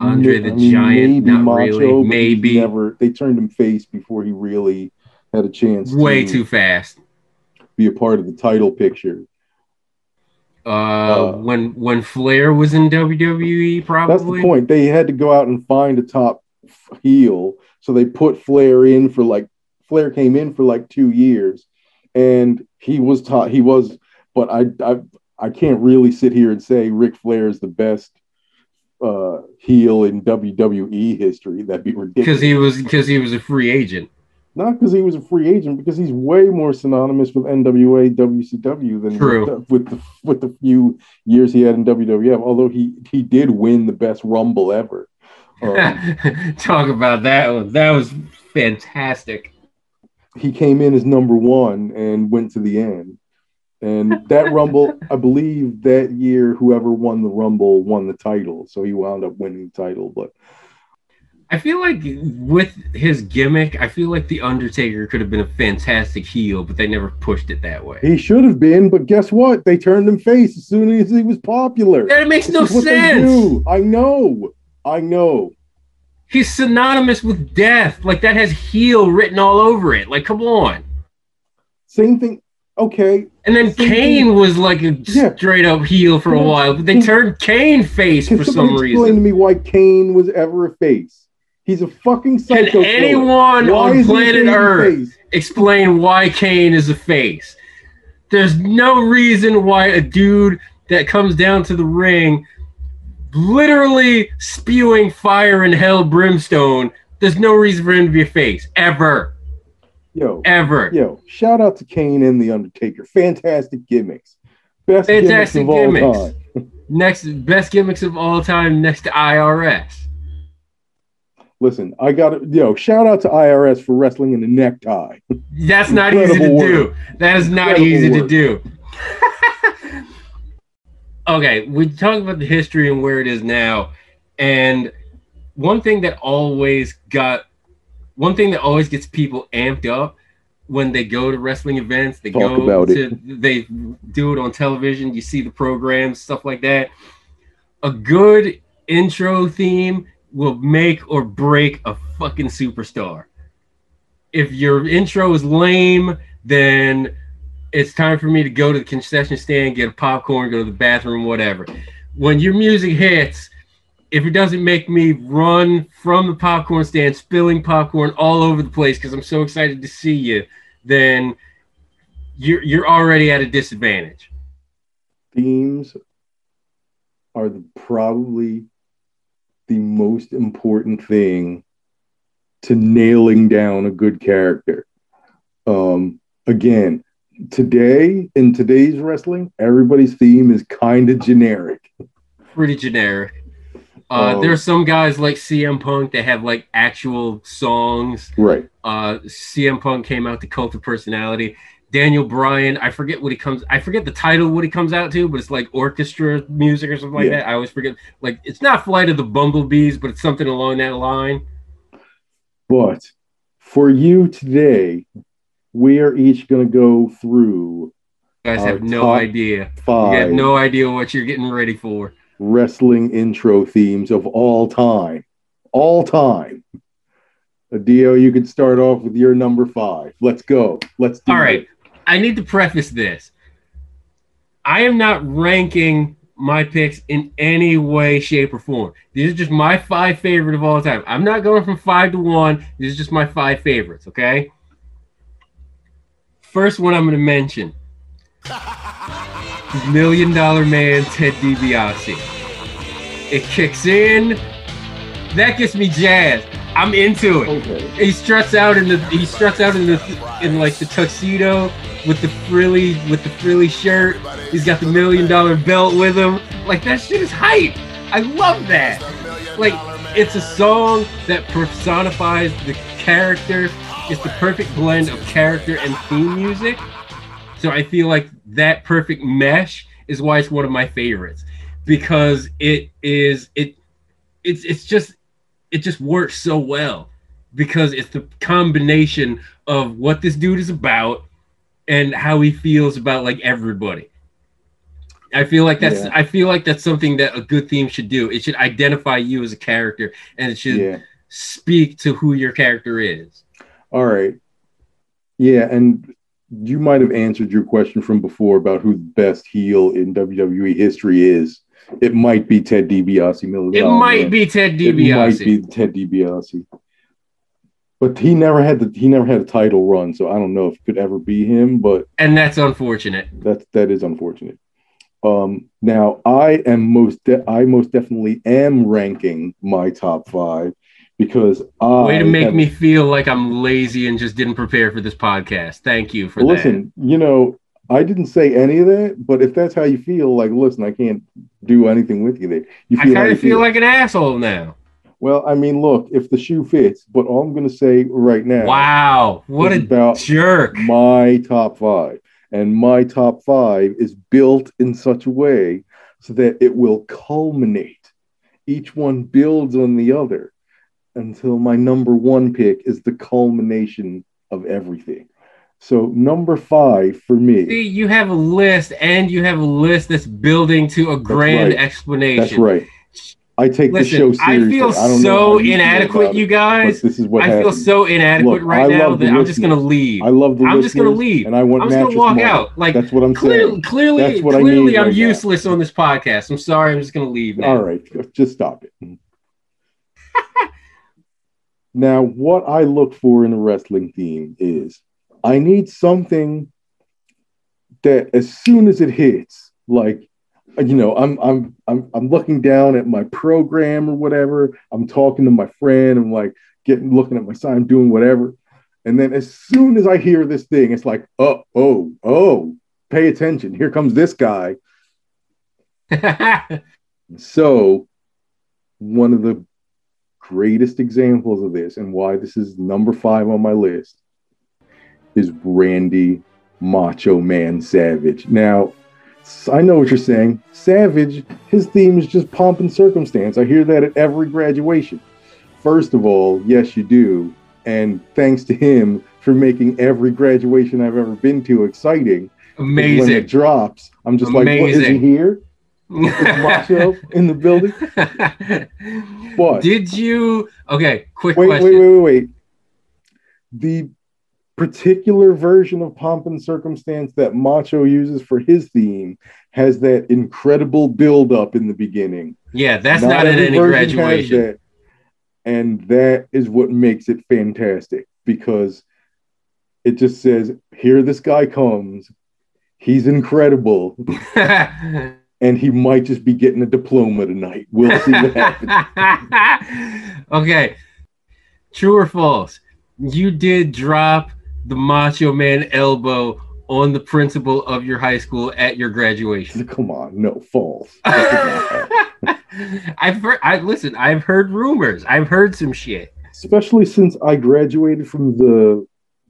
Andre the I mean, Giant, not Macho, really. Maybe never. They turned him face before he really had a chance. way to too fast. be a part of the title picture. Uh, Uh, when when Flair was in WWE, Probably That's the point. They had to go out and find a top heel, so they put Flair in for like Flair came in for like two years, and he was taught He was, but I I I can't really sit here and say Ric Flair is the best uh heel in WWE history. That'd be ridiculous. Because he was because he was a free agent. Not because he was a free agent, because he's way more synonymous with NWA, WCW than True. With, the, with the few years he had in WWF. Although he he did win the best Rumble ever. Um, <laughs> Talk about that one. That was fantastic. he came in as number one and went to the end. And that Rumble, <laughs> I believe that year, whoever won the Rumble won the title. So he wound up winning the title. But I feel like with his gimmick, I feel like the Undertaker could have been a fantastic heel, but they never pushed it that way. he should have been. But guess what? They turned him face as soon as he was popular. That makes This no is what they sense. I know. I know. He's synonymous with death. Like that has heel written all over it. Like, come on. Same thing. Okay. And then Same Kane thing. was like a Yeah. straight up heel for a while, but they turned Kane face Can for some reason. explain to me why Kane was ever a face? He's a fucking Can psycho. killer. anyone on planet Earth explain why Kane is a face? There's no reason why a dude that comes down to the ring, literally spewing fire and hell brimstone, there's no reason for him to be a face ever, Yo, ever. yo! Shout out to Kane and the Undertaker. Fantastic gimmicks. Best Fantastic gimmicks of gimmicks. all time. <laughs> Next best gimmicks of all time, next to IRS. Listen, I got to Yo, shout out to IRS for wrestling in a necktie. That's not easy to Incredible do. That is not Incredible easy to do. <laughs> okay, we talk about the history and where it is now, and one thing that always got, one thing that always gets people amped up when they go to wrestling events, they Talk go about to, it. they do it on television. You see the programs, stuff like that. A good intro theme will make or break a fucking superstar. If your intro is lame, then it's time for me to go to the concession stand, get a popcorn, go to the bathroom, whatever. When your music hits, if it doesn't make me run from the popcorn stand, spilling popcorn all over the place because I'm so excited to see you, then you're you're already at a disadvantage. Themes are the, probably the most important thing to nailing down a good character. Um, again, today in today's wrestling, everybody's theme is kind of generic. Pretty generic. Uh, Oh. There are some guys like CM Punk that have like actual songs. Right. Uh, CM Punk came out to Cult of Personality. Daniel Bryan, I forget what he comes. I forget the title what he comes out to, but it's like orchestra music or something like Yeah. that. I always forget. Like it's not Flight of the Bumblebees, but it's something along that line. But for you today, we are each going to go through You guys have no idea. You five have no idea what you're getting ready for. wrestling intro themes of all time. All time. Adio, you can start off with your number five. Let's go. Let's do All right. it. I need to preface this. I am not ranking my picks in any way, shape, or form. These are just my five favorite of all time. I'm not going from five to one. These are just my five favorites, okay? First one I'm going to mention <laughs> Million Dollar Man Ted DiBiase. It kicks in. That gets me jazzed. I'm into it Okay. he struts out in the he struts out in the in like the tuxedo with the frilly with the frilly shirt. He's got the million dollar belt with him. Like that shit is hype. I love that. Like it's a song that personifies the character. It's the perfect blend of character and theme music. So I feel like that perfect mesh is why it's one of my favorites because it is it it's it's just it just works so well because it's the combination of what this dude is about and how he feels about like everybody. I feel like that's Yeah. I feel like that's something that a good theme should do. It should identify you as a character and it should Yeah. speak to who your character is. All right. Yeah, and you might have answered your question from before about who the best heel in WWE history is. It might be Ted DiBiase. It might be Ted DiBiase. It might be Ted DiBiase. But he never had the he never had a title run, so I don't know if it could ever be him. But and that's unfortunate. That's that is unfortunate. Um, now I am most de- I most definitely am ranking my top five because I Way to make have- me feel like I'm lazy and just didn't prepare for this podcast. Thank you for listen. You know, I didn't say any of that, but if that's how you feel, like, listen, I can't do anything with you there. You that. I feel kind of feel like an asshole now. Well, I mean, look, if the shoe fits, but all I'm going to say right now, Wow, what a about jerk! my top five. And my top five is built in such a way so that it will culminate. Each one builds on the other until my number one pick is the culmination of everything. So, number five for me, See, you have a list, and you have a list that's building to a grand right. explanation. that's right. I take the show Listen, I feel I so inadequate, you guys. this is what I feel so inadequate Look, right I now that I'm just gonna leave. I love the I'm just gonna leave. and I want I'm just gonna walk Mark. out. Like That's what I'm clearly, saying. clearly, That's what I clearly, need I'm right now. useless on this podcast. I'm sorry. I'm just gonna leave now. All right, just stop it. <laughs> now, what I look for in a wrestling theme is I need something that as soon as it hits, like you know, I'm I'm I'm I'm looking down at my program or whatever. I'm talking to my friend. I'm like getting looking at my sign, doing whatever. And then as soon as I hear this thing, it's like, oh, oh, oh, pay attention. Here comes this guy. <laughs> So, one of the greatest examples of this and why this is number five on my list is Randy Macho Man Savage. Now, I know what you're saying. Savage, his theme is just pomp and circumstance. I hear that at every graduation. First of all, yes, you do. And thanks to him for making every graduation I've ever been to exciting. Amazing. When it drops, I'm just like, what, is he Amazing. here? Is <laughs> Macho in the building? <laughs> What? Did you? Okay, quick wait, question. wait, wait, wait, wait. The particular version of pomp and circumstance that Macho uses for his theme has that incredible build up in the beginning. Yeah, that's not, at every any graduation. that. and that is what makes it fantastic because it just says, "Here this guy comes. He's incredible, <laughs> and he might just be getting a diploma tonight. We'll see what <laughs> happens." okay, true or false? You did drop the Macho Man elbow on the principal of your high school at your graduation. <laughs> Come on, no false. <laughs> That did not happen. I've heard. I listen. I've heard rumors. I've heard some shit. especially since I graduated from the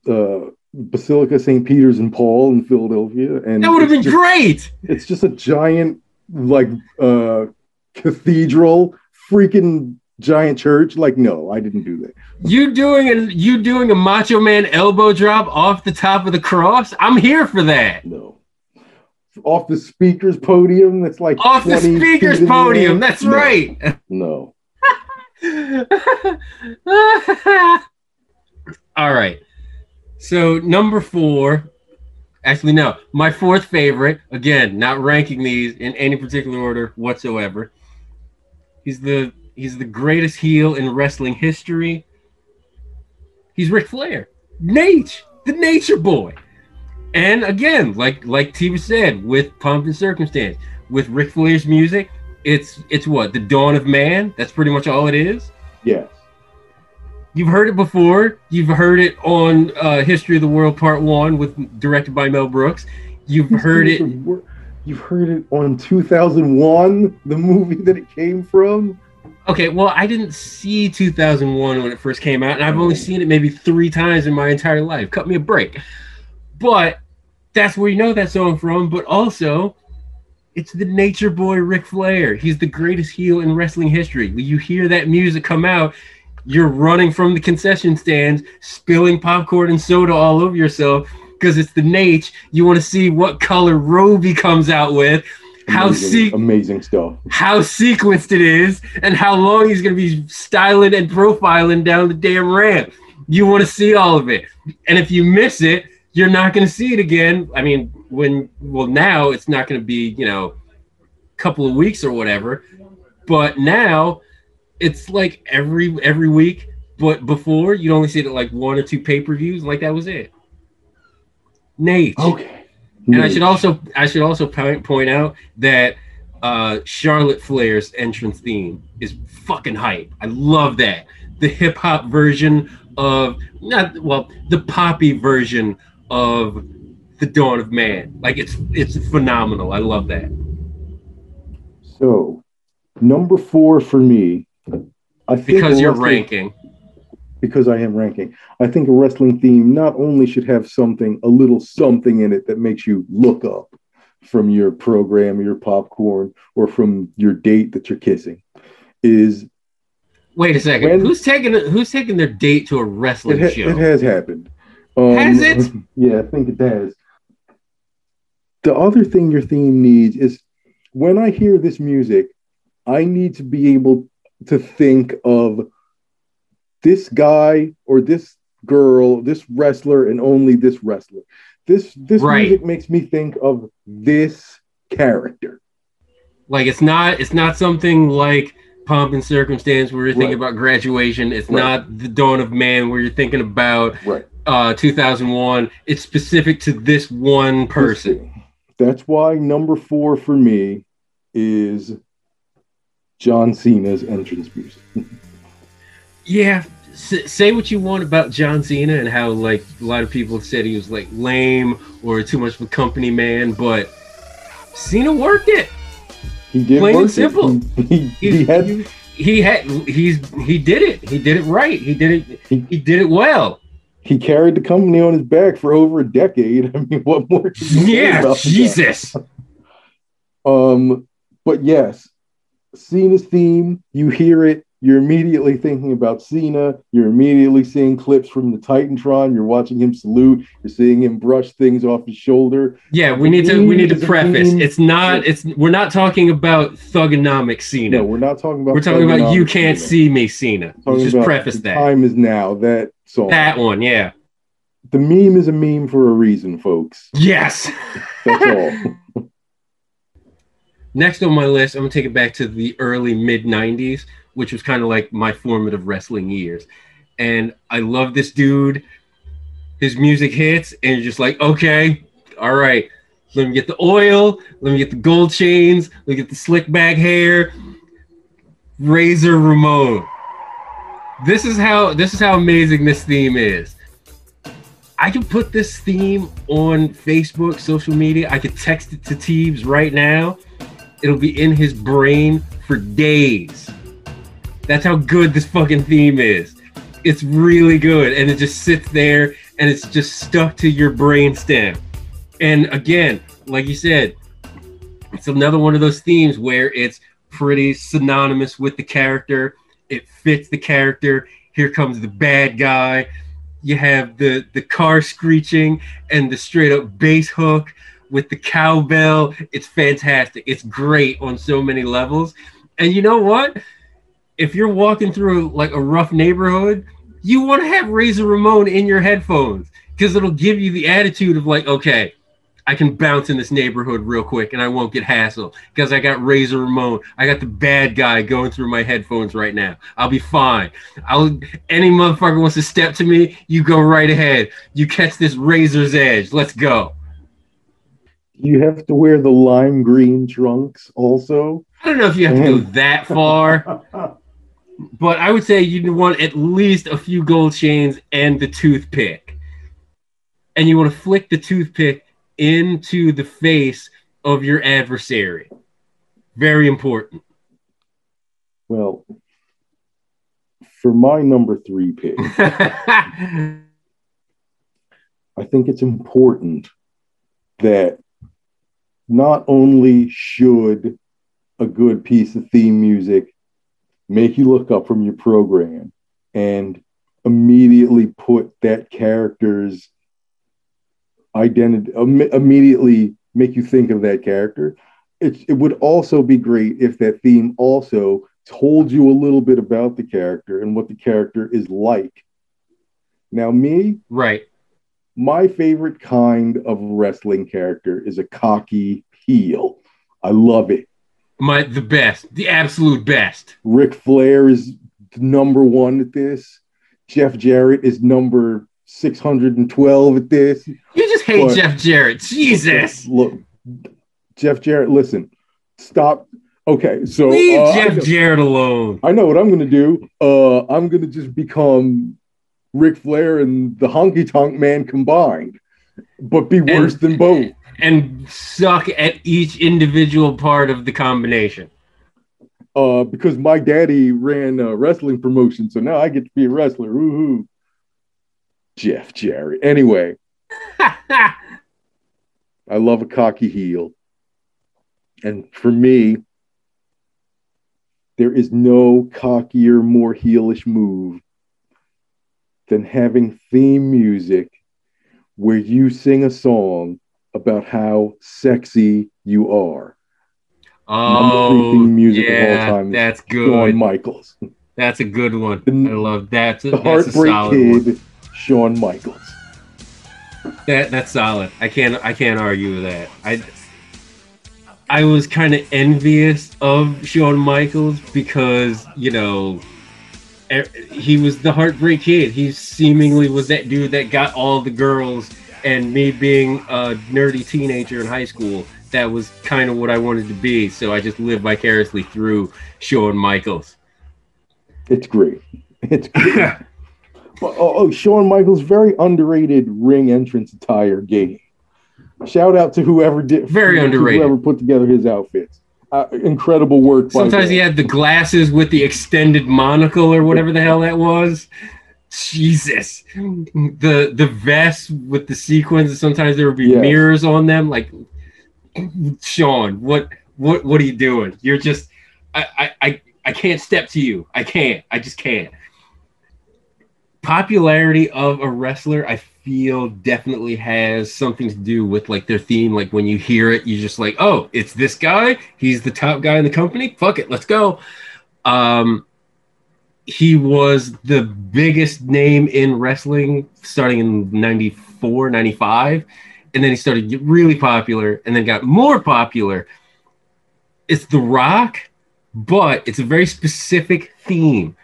uh, Basilica St. Peter's and Paul in Philadelphia, and That would have been just, great. It's just a giant, like, uh, cathedral, freaking giant church. Like, no, I didn't do that. You doing a you doing a Macho Man elbow drop off the top of the cross? I'm here for that. No. Off the speaker's podium, that's like Off the speaker's the podium. That's No, right. No. <laughs> All right. So number four, actually no, my fourth favorite. Again, not ranking these in any particular order whatsoever. He's the he's the greatest heel in wrestling history. He's Ric Flair, Nate, the Nature Boy. And again, like like Tiva said, with Pomp and Circumstance, with Ric Flair's music, it's it's what the dawn of man. That's pretty much all it is. Yes. You've heard it before. You've heard it on uh, History of the World Part One, with directed by Mel Brooks. You've heard it. You've heard it on 2001, the movie that it came from. Okay, well, I didn't see 2001 when it first came out, and I've only seen it maybe three times in my entire life. Cut me a break. But that's where you know that song from. But also, it's the nature boy Ric Flair. He's the greatest heel in wrestling history. When you hear that music come out, you're running from the concession stands, spilling popcorn and soda all over yourself because it's the Nate. You want to see what color robe he comes out with how amazing, se- amazing stuff. how sequenced it is and how long he's going to be styling and profiling down the damn ramp. You want to see all of it. And if you miss it, you're not going to see it again. I mean, when well now it's not going to be, you know, a couple of weeks or whatever. But now it's like every every week, but before you'd only see it at like one or two pay-per-views, like that was it. Nate. Okay. And I should also I should also point point out that uh, Charlotte Flair's entrance theme is fucking hype. I love that. The hip hop version of not well, the poppy version of the Dawn of Man. Like it's it's phenomenal. I love that. So, number four for me, I think Because you're ranking. Because I am ranking. I think a wrestling theme not only should have something, a little something in it that makes you look up from your program, your popcorn, or from your date that you're kissing. Is Wait a second. When- who's taking who's taking their date to a wrestling it, ha- show? it has happened. Um, Has it? <laughs> Yeah, I think it has. The other thing your theme needs is when I hear this music, I need to be able to think of this guy or this girl, this wrestler, and only this wrestler. This this Right. music makes me think of this character. Like it's not it's not something like pomp and circumstance where you're thinking Right. about graduation. It's Right. not the dawn of man where you're thinking about Right. uh 2001. It's specific to this one person. That's why number four for me is John Cena's entrance music. Yeah. Say what you want about John Cena and how like a lot of people said he was like lame or too much of a company man, but Cena worked it. He did Plain and work it. simple. <laughs> He, he, He, had he, he had he's he did it. He did it right. He did it. He- He did it well. he carried the company on his back for over a decade. <laughs> I mean, what more? Yeah? Jesus. Um, but yes, Cena's theme. You hear it. You're immediately thinking about Cena. You're immediately seeing clips from the Titantron. You're watching him salute. You're seeing him brush things off his shoulder. Yeah, we need to we need to preface. It's not it's we're not talking about thugonomic Cena. No, we're not talking about. we're talking about you can't Cena. see me Cena. Just preface that. Time is now. That song. That one, yeah. The meme is a meme for a reason, folks. Yes. That's all. <laughs> <laughs> Next on my list, I'm gonna take it back to the early mid '90s, which was kind of like my formative wrestling years. And I love this dude. His music hits, and you're just like, okay, all right. Let me get the oil. Let me get the gold chains. Let me get the slick back hair. Razor Ramon. This is how this is how amazing this theme is. I can put this theme on Facebook, social media. I could text it to Teebs right now. It'll be in his brain for days. That's how good this fucking theme is. It's really good, and it just sits there, and it's just stuck to your brain stem. And again, like you said, it's another one of those themes where it's pretty synonymous with the character. It fits the character. Here comes the bad guy. You have the the car screeching and the straight up bass hook with the cowbell. It's fantastic. It's great on so many levels. And you know what? If you're walking through like a rough neighborhood, you want to have Razor Ramon in your headphones because it'll give you the attitude of like, okay, I can bounce in this neighborhood real quick and I won't get hassled because I got Razor Ramon. I got the bad guy going through my headphones right now. I'll be fine. I'll any motherfucker wants to step to me, you go right ahead. You catch this razor's edge. Let's go. you have to wear the lime green trunks also. I don't know if you have to go that far, <laughs> but I would say you want at least a few gold chains and the toothpick. And you want to flick the toothpick into the face of your adversary. Very important. Well, for my number three pick, <laughs> I think it's important that not only should a good piece of theme music make you look up from your program and immediately put that character's identity Im- immediately make you think of that character. It, it would also be great if that theme also told you a little bit about the character and what the character is like. Now me right. my favorite kind of wrestling character is a cocky heel. I love it My the best, the absolute best. Ric Flair is number one at this. Jeff Jarrett is number 612 at this. You just hate What? Jeff Jarrett. Jesus. Look, Jeff Jarrett, listen, stop. Okay, so Leave uh, Jeff know, Jarrett alone. I know what I'm going to do. Uh, I'm going to just become Ric Flair and the Honky Tonk Man combined, but be worse than both. And suck at each individual part of the combination. Uh, because my daddy ran a wrestling promotion, so now I get to be a wrestler. Woohoo! Jeff Jarrett. Anyway, <laughs> I love a cocky heel. And for me, there is no cockier, more heelish move than having theme music where you sing a song about how sexy you are. Oh, music of all yeah, time that's Shawn good. Michaels. That's a good one. I love that. The That's a Heartbreak solid one. Kid, Shawn Michaels. That that's solid. I can't I can't argue with that. I I was kind of envious of Shawn Michaels because you know he was the heartbreak kid. He seemingly was that dude that got all the girls. And me being a nerdy teenager in high school, that was kind of what I wanted to be. So I just lived vicariously through Shawn Michaels. It's great. It's great. <laughs> Oh, oh, Shawn Michaels, very underrated ring entrance attire game. Shout out to whoever did, Very underrated. Whoever put together his outfits. Uh, incredible work. Sometimes he had the glasses with the extended monocle or whatever the hell that was. Jesus, the the vest with the sequins. Sometimes there would be Yes. mirrors on them. Like, Shawn, what what what are you doing? You're just, I I I, I can't step to you. I can't. I just can't. Popularity of a wrestler, I feel, definitely has something to do with like their theme. Like when you hear it, you're just like, oh, it's this guy. He's the top guy in the company. Fuck it, let's go. Um, he was the biggest name in wrestling starting in 94 95 and then he started get really popular and then got more popular. It's the rock but it's a very specific theme.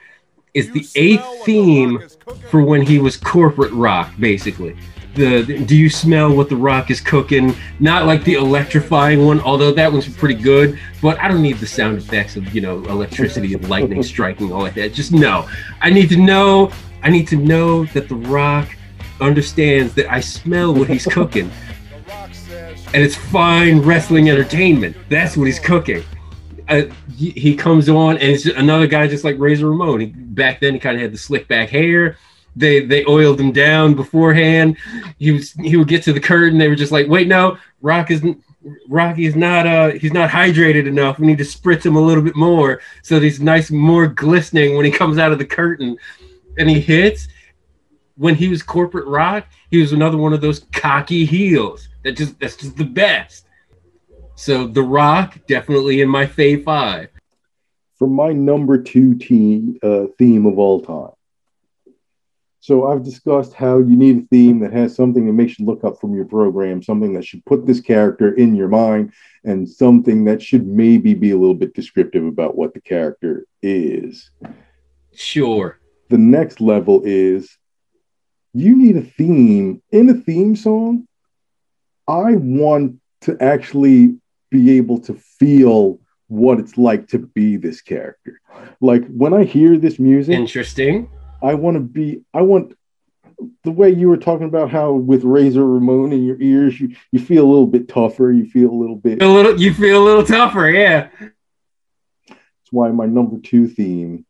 It's the eighth theme for when he was corporate rock basically the, the- do you smell what the rock is cooking? Not like the electrifying one although that one's pretty good but i don't need the sound effects of you know electricity and lightning striking all like that. Just no i need to know i need to know that the rock understands that i smell what he's cooking. And it's fine wrestling entertainment. That's what he's cooking. Uh, he, he comes on and it's another guy just like razor ramon. He, back then he kind of had the slick back hair they they oiled him down beforehand. He was he would get to the curtain. They were just like, wait, no, Rock is not uh he's not hydrated enough. We need to spritz him a little bit more so that he's nice more glistening when he comes out of the curtain and he hits. When he was corporate rock, he was another one of those cocky heels. That just that's just the best. So the rock definitely in my fave five. for my number two team uh, theme of all time. So I've discussed how you need a theme that has something that makes you look up from your program, something that should put this character in your mind, and something that should maybe be a little bit descriptive about what the character is. Sure. The next level is you need a theme in a theme song. I want to actually be able to feel what it's like to be this character. Like when I hear this music, Interesting. I want to be, I want the way you were talking about how with Razor Ramon in your ears, you, you feel a little bit tougher, you feel a little bit. A little you feel a little tougher, yeah. That's why my number two theme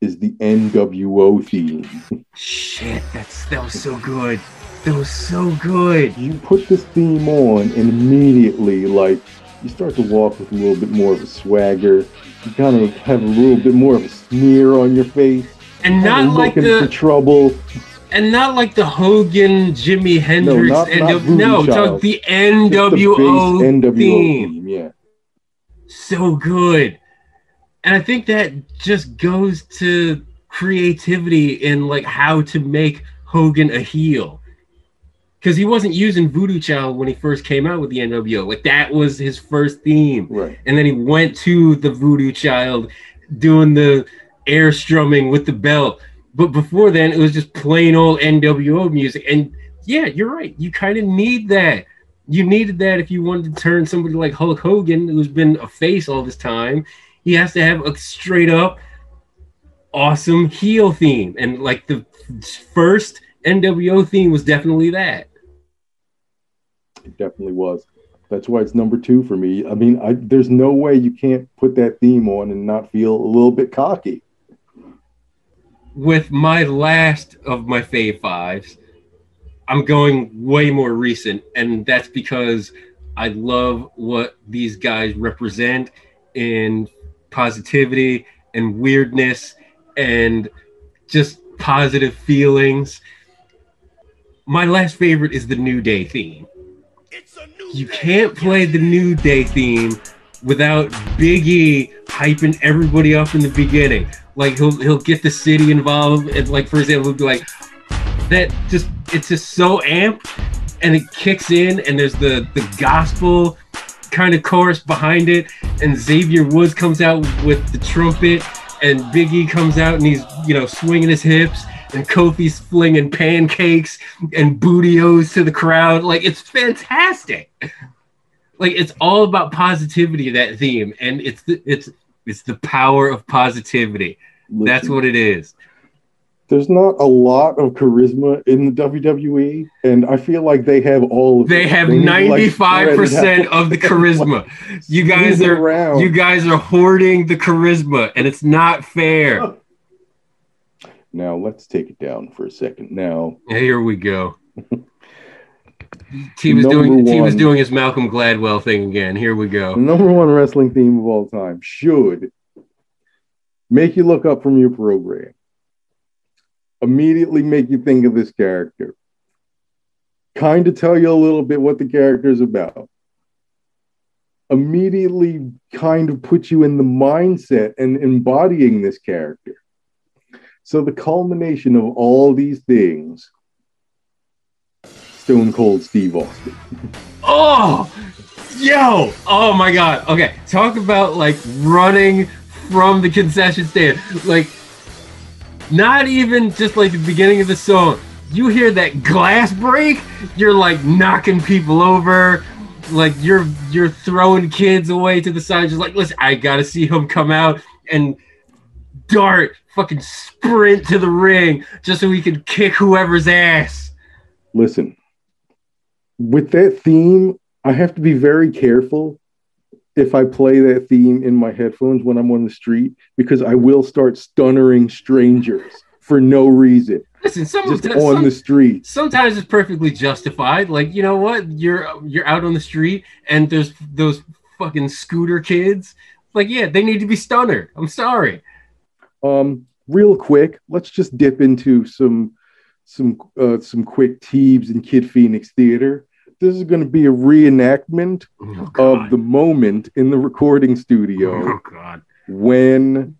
is the NWO theme. Shit, that's that was so good. That was so good. You put this theme on, and immediately, like, you start to walk with a little bit more of a swagger. You kind of have a little bit more of a sneer on your face. And not Kinda like the trouble. and not like the Hogan, Jimi Hendrix, not- and not Voodoo no, Child. talk the Just the NWO, NWO theme. theme. Yeah. so good and i think that just goes to creativity in like how to make hogan a heel because he wasn't using voodoo child when he first came out with the nwo like that was his first theme Right. and then he went to the voodoo child doing the air strumming with the belt but before then it was just plain old nwo music. And yeah you're right. You kind of need that. You needed that if you wanted to turn somebody like hulk hogan who's been a face all this time. He has to have a straight up awesome heel theme. And like the first nwo theme was definitely that. It definitely was. That's why it's number two for me. I mean, I, there's no way you can't put that theme on and not feel a little bit cocky. With my last of my fave fives, I'm going way more recent, and that's because I love what these guys represent in positivity and weirdness and just positive feelings. My last favorite is the New Day theme. You can't play the New Day theme without Biggie hyping everybody up in the beginning. Like he'll he'll get the city involved, and like for example, he'll be like that. Just it's just so amped, and it kicks in, and there's the the gospel kind of chorus behind it, and Xavier Woods comes out with the trumpet, and Biggie comes out and he's you know swinging his hips, and Kofi's flinging pancakes and Booty-O's to the crowd. Like it's fantastic. Like it's all about positivity. That theme, and it's it's it's the power of positivity. That's what it is. there's not a lot of charisma in the WWE, and I feel like they have all of They it. have like, ninety five percent of the <laughs> charisma. You guys are around. you guys are hoarding the charisma, and it's not fair. <laughs> Now let's take it down for a second. Now, Here we go. <laughs> T was Number doing T was doing his Malcolm Gladwell thing again. Here we go. number one wrestling theme of all time should make you look up from your program. Immediately make you think of this character. Kind of tell you a little bit what the character is about. Immediately kind of put you in the mindset and embodying this character. So the culmination of all these things, Stone Cold Steve Austin. Oh, yo! Oh my God. Okay, talk about like running from the concession stand. Like, not even just like the beginning of the song. You hear that glass break, you're like knocking people over. Like you're you're throwing kids away to the side, just like listen, I gotta see him come out and dart, fucking sprint to the ring just so he can kick whoever's ass. listen with that theme i have to be very careful if i play that theme in my headphones when i'm on the street because i will start stunnering strangers for no reason Listen, some just some, on the street sometimes it's perfectly justified. Like, you know what? You're you're out on the street and there's those fucking scooter kids. Like, yeah, they need to be stunnered. I'm sorry. um real quick let's just dip into some some uh, some quick teebs in kid phoenix theater this is going to be a reenactment Oh, of the moment in the recording studio oh God. when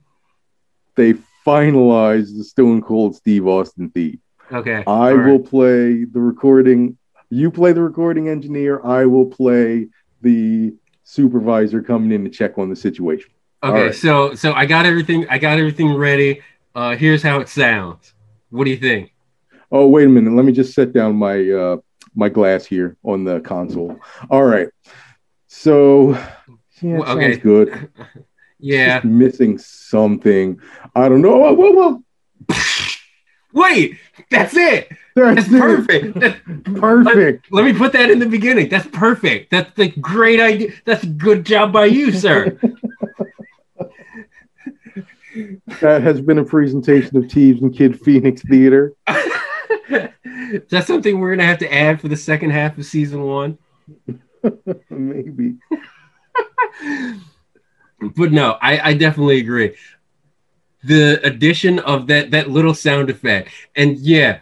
they finalize the Stone Cold Steve Austin theme. Okay. I right. will play the recording. You play the recording engineer. I will play the supervisor coming in to check on the situation. Okay, right. so so I got everything. I got everything ready. Uh, here's how it sounds. What do you think? Oh, wait a minute. Let me just set down my uh, my glass here on the console. All right. So yeah, Well, okay. sounds good. <laughs> Yeah. Just missing something. I don't know. Whoa, whoa. <laughs> Wait, that's it. That's That's it. perfect. <laughs> That's Perfect. Let me put that in the beginning. That's perfect. That's the great idea. That's a good job by you, sir. That has been a presentation of Teebs and Kid Phoenix Theater. Is that something we're gonna have to add for the second half of season one? <laughs> Maybe. <laughs> but no, I, I definitely agree. The addition of that that little sound effect, and yeah,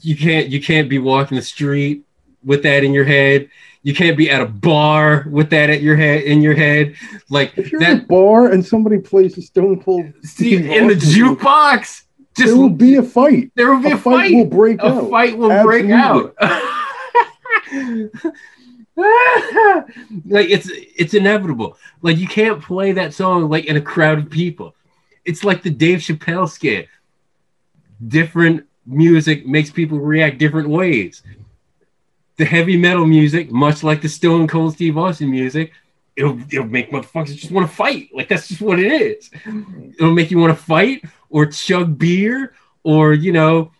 you can't you can't be walking the street with that in your head. You can't be at a bar with that at your head in your head. Like If you're that at a bar and somebody plays a Stone Cold Steve in the jukebox. Just there will be a fight. there will be a, a fight will break a out. fight will break out. <laughs> like it's it's inevitable. Like you can't play that song like in a crowd of people. It's like the Dave Chappelle skit. Different music makes people react different ways. The heavy metal music, much like the Stone Cold Steve Austin music, it'll it'll make motherfuckers just want to fight. Like that's just what it is. It'll make you want to fight or chug beer or you know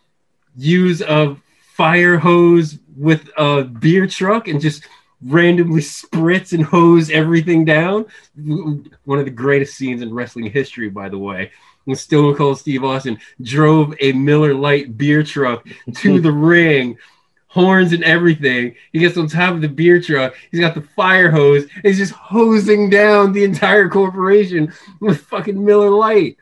use a fire hose with a beer truck and just randomly spritz and hose everything down. One of the greatest scenes in wrestling history, by the way, when Stone Cold Steve Austin drove a Miller Lite beer truck to the <laughs> ring, horns and everything. He gets on top of the beer truck. He's got the fire hose. And he's just hosing down the entire corporation with fucking Miller Lite.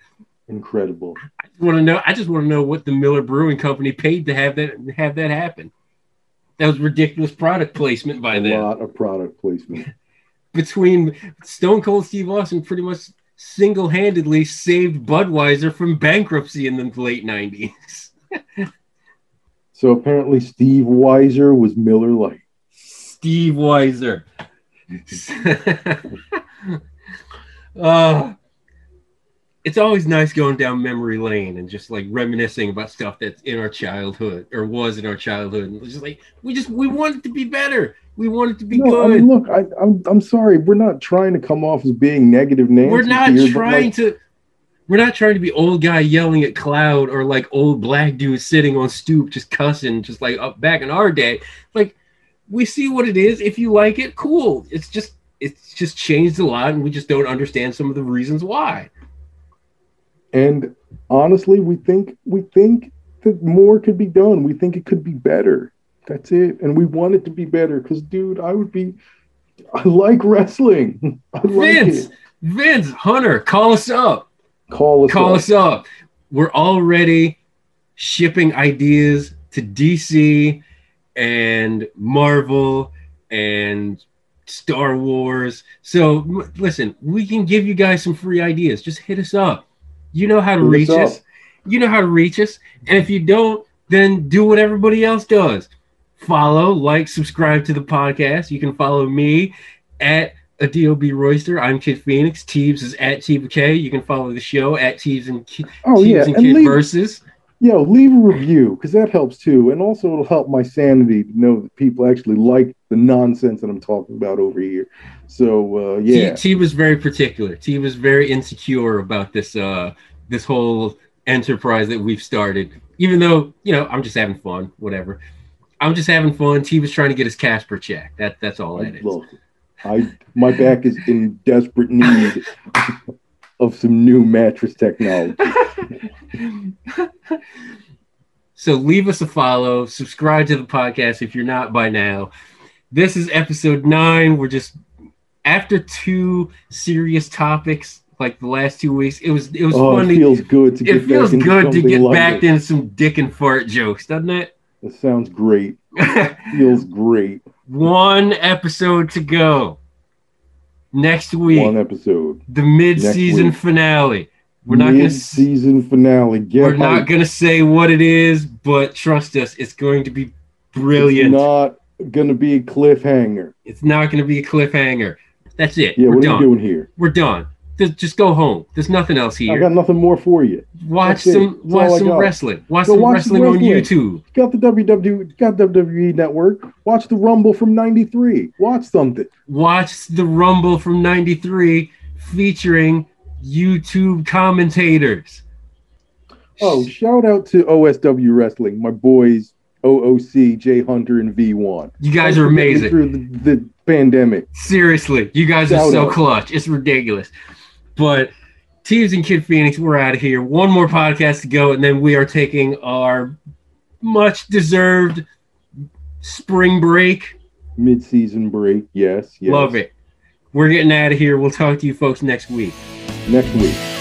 Incredible. I just want to know. I just want to know what the Miller Brewing Company paid to have that have that happen. That was ridiculous product placement by A them. lot of product placement. <laughs> Between Stone Cold Steve Austin, pretty much single-handedly saved Budweiser from bankruptcy in the late '90s. <laughs> So apparently Steve Weiser was Miller Lite. Steve Weiser. <laughs> uh, it's always nice going down memory lane and just like reminiscing about stuff that's in our childhood or was in our childhood. And just like we just we want it to be better. We want it to be No, I good. mean, look, I, I'm I'm sorry. We're not trying to come off as being negative Nancy we're not here, trying like, to. We're not trying to be old guy yelling at cloud or like old black dude sitting on stoop just cussing, just like up back in our day. Like we see what it is. If you like it, cool. It's just it's just changed a lot, and we just don't understand some of the reasons why. And honestly, we think we think that more could be done. We think it could be better. That's it. And we want it to be better because, dude, I would be. I like wrestling. <laughs> I like Vince, it. Vince, Hunter, call us up. Call us. Call up. us up. We're already shipping ideas to DC and Marvel and Star Wars. So listen, we can give you guys some free ideas. Just hit us up. You know how to reach up. us. You know how to reach us. And if you don't, then do what everybody else does. Follow, like, subscribe to the podcast. You can follow me at a DOB Royster. I'm Kid Phoenix. Teebs is at Teva K. You can follow the show at Teebs and, Ki- Oh Teebs yeah, and and Kid leave, Versus. Yo, leave a review because that helps too, and also it'll help my sanity to know that people actually like the nonsense that I'm talking about over here. So uh, yeah, T, was very particular. T was very insecure about this uh this whole enterprise that we've started. Even though, you know, I'm just having fun, whatever. I'm just having fun. T was trying to get his Casper check. That that's all I, that is. look, I my back is in desperate need <laughs> of some new mattress technology. <laughs> So leave us a follow, subscribe to the podcast if you're not by now. This is episode nine. We're just after two serious topics like the last two weeks. It was it was Oh, fun. it feels good to get it feels good to get lighter. back into some dick and fart jokes, doesn't it? That sounds great. <laughs> Feels great. One episode to go. Next week, One episode. the mid-season finale. We're not gonna Mid-season finale. Get we're not gonna say what it is, but trust us, it's going to be brilliant. It's not gonna be a cliffhanger. It's not going to be a cliffhanger. That's it. Yeah, We're what done. are you doing here? We're done. Just, go home. There's nothing else here. I got nothing more for you. watch that's some watch some wrestling. Watch some watch wrestling, some on. YouTube. Got the WWE, got WWE Network. Watch the Rumble from '93. Watch something. Watch the Rumble from '93 featuring YouTube commentators. Oh, shout out to OSW Wrestling, my boys OOC, Jay Hunter, and V1. you guys are for getting me amazing. Through the, the pandemic. Seriously, you guys are so out. clutch. It's ridiculous. But Teebs and Kid Phoenix, we're out of here. One more podcast to go, and then we are taking our much deserved spring break. Mid season break. Yes, yes. Love it. We're getting out of here. We'll talk to you folks next week. Next week.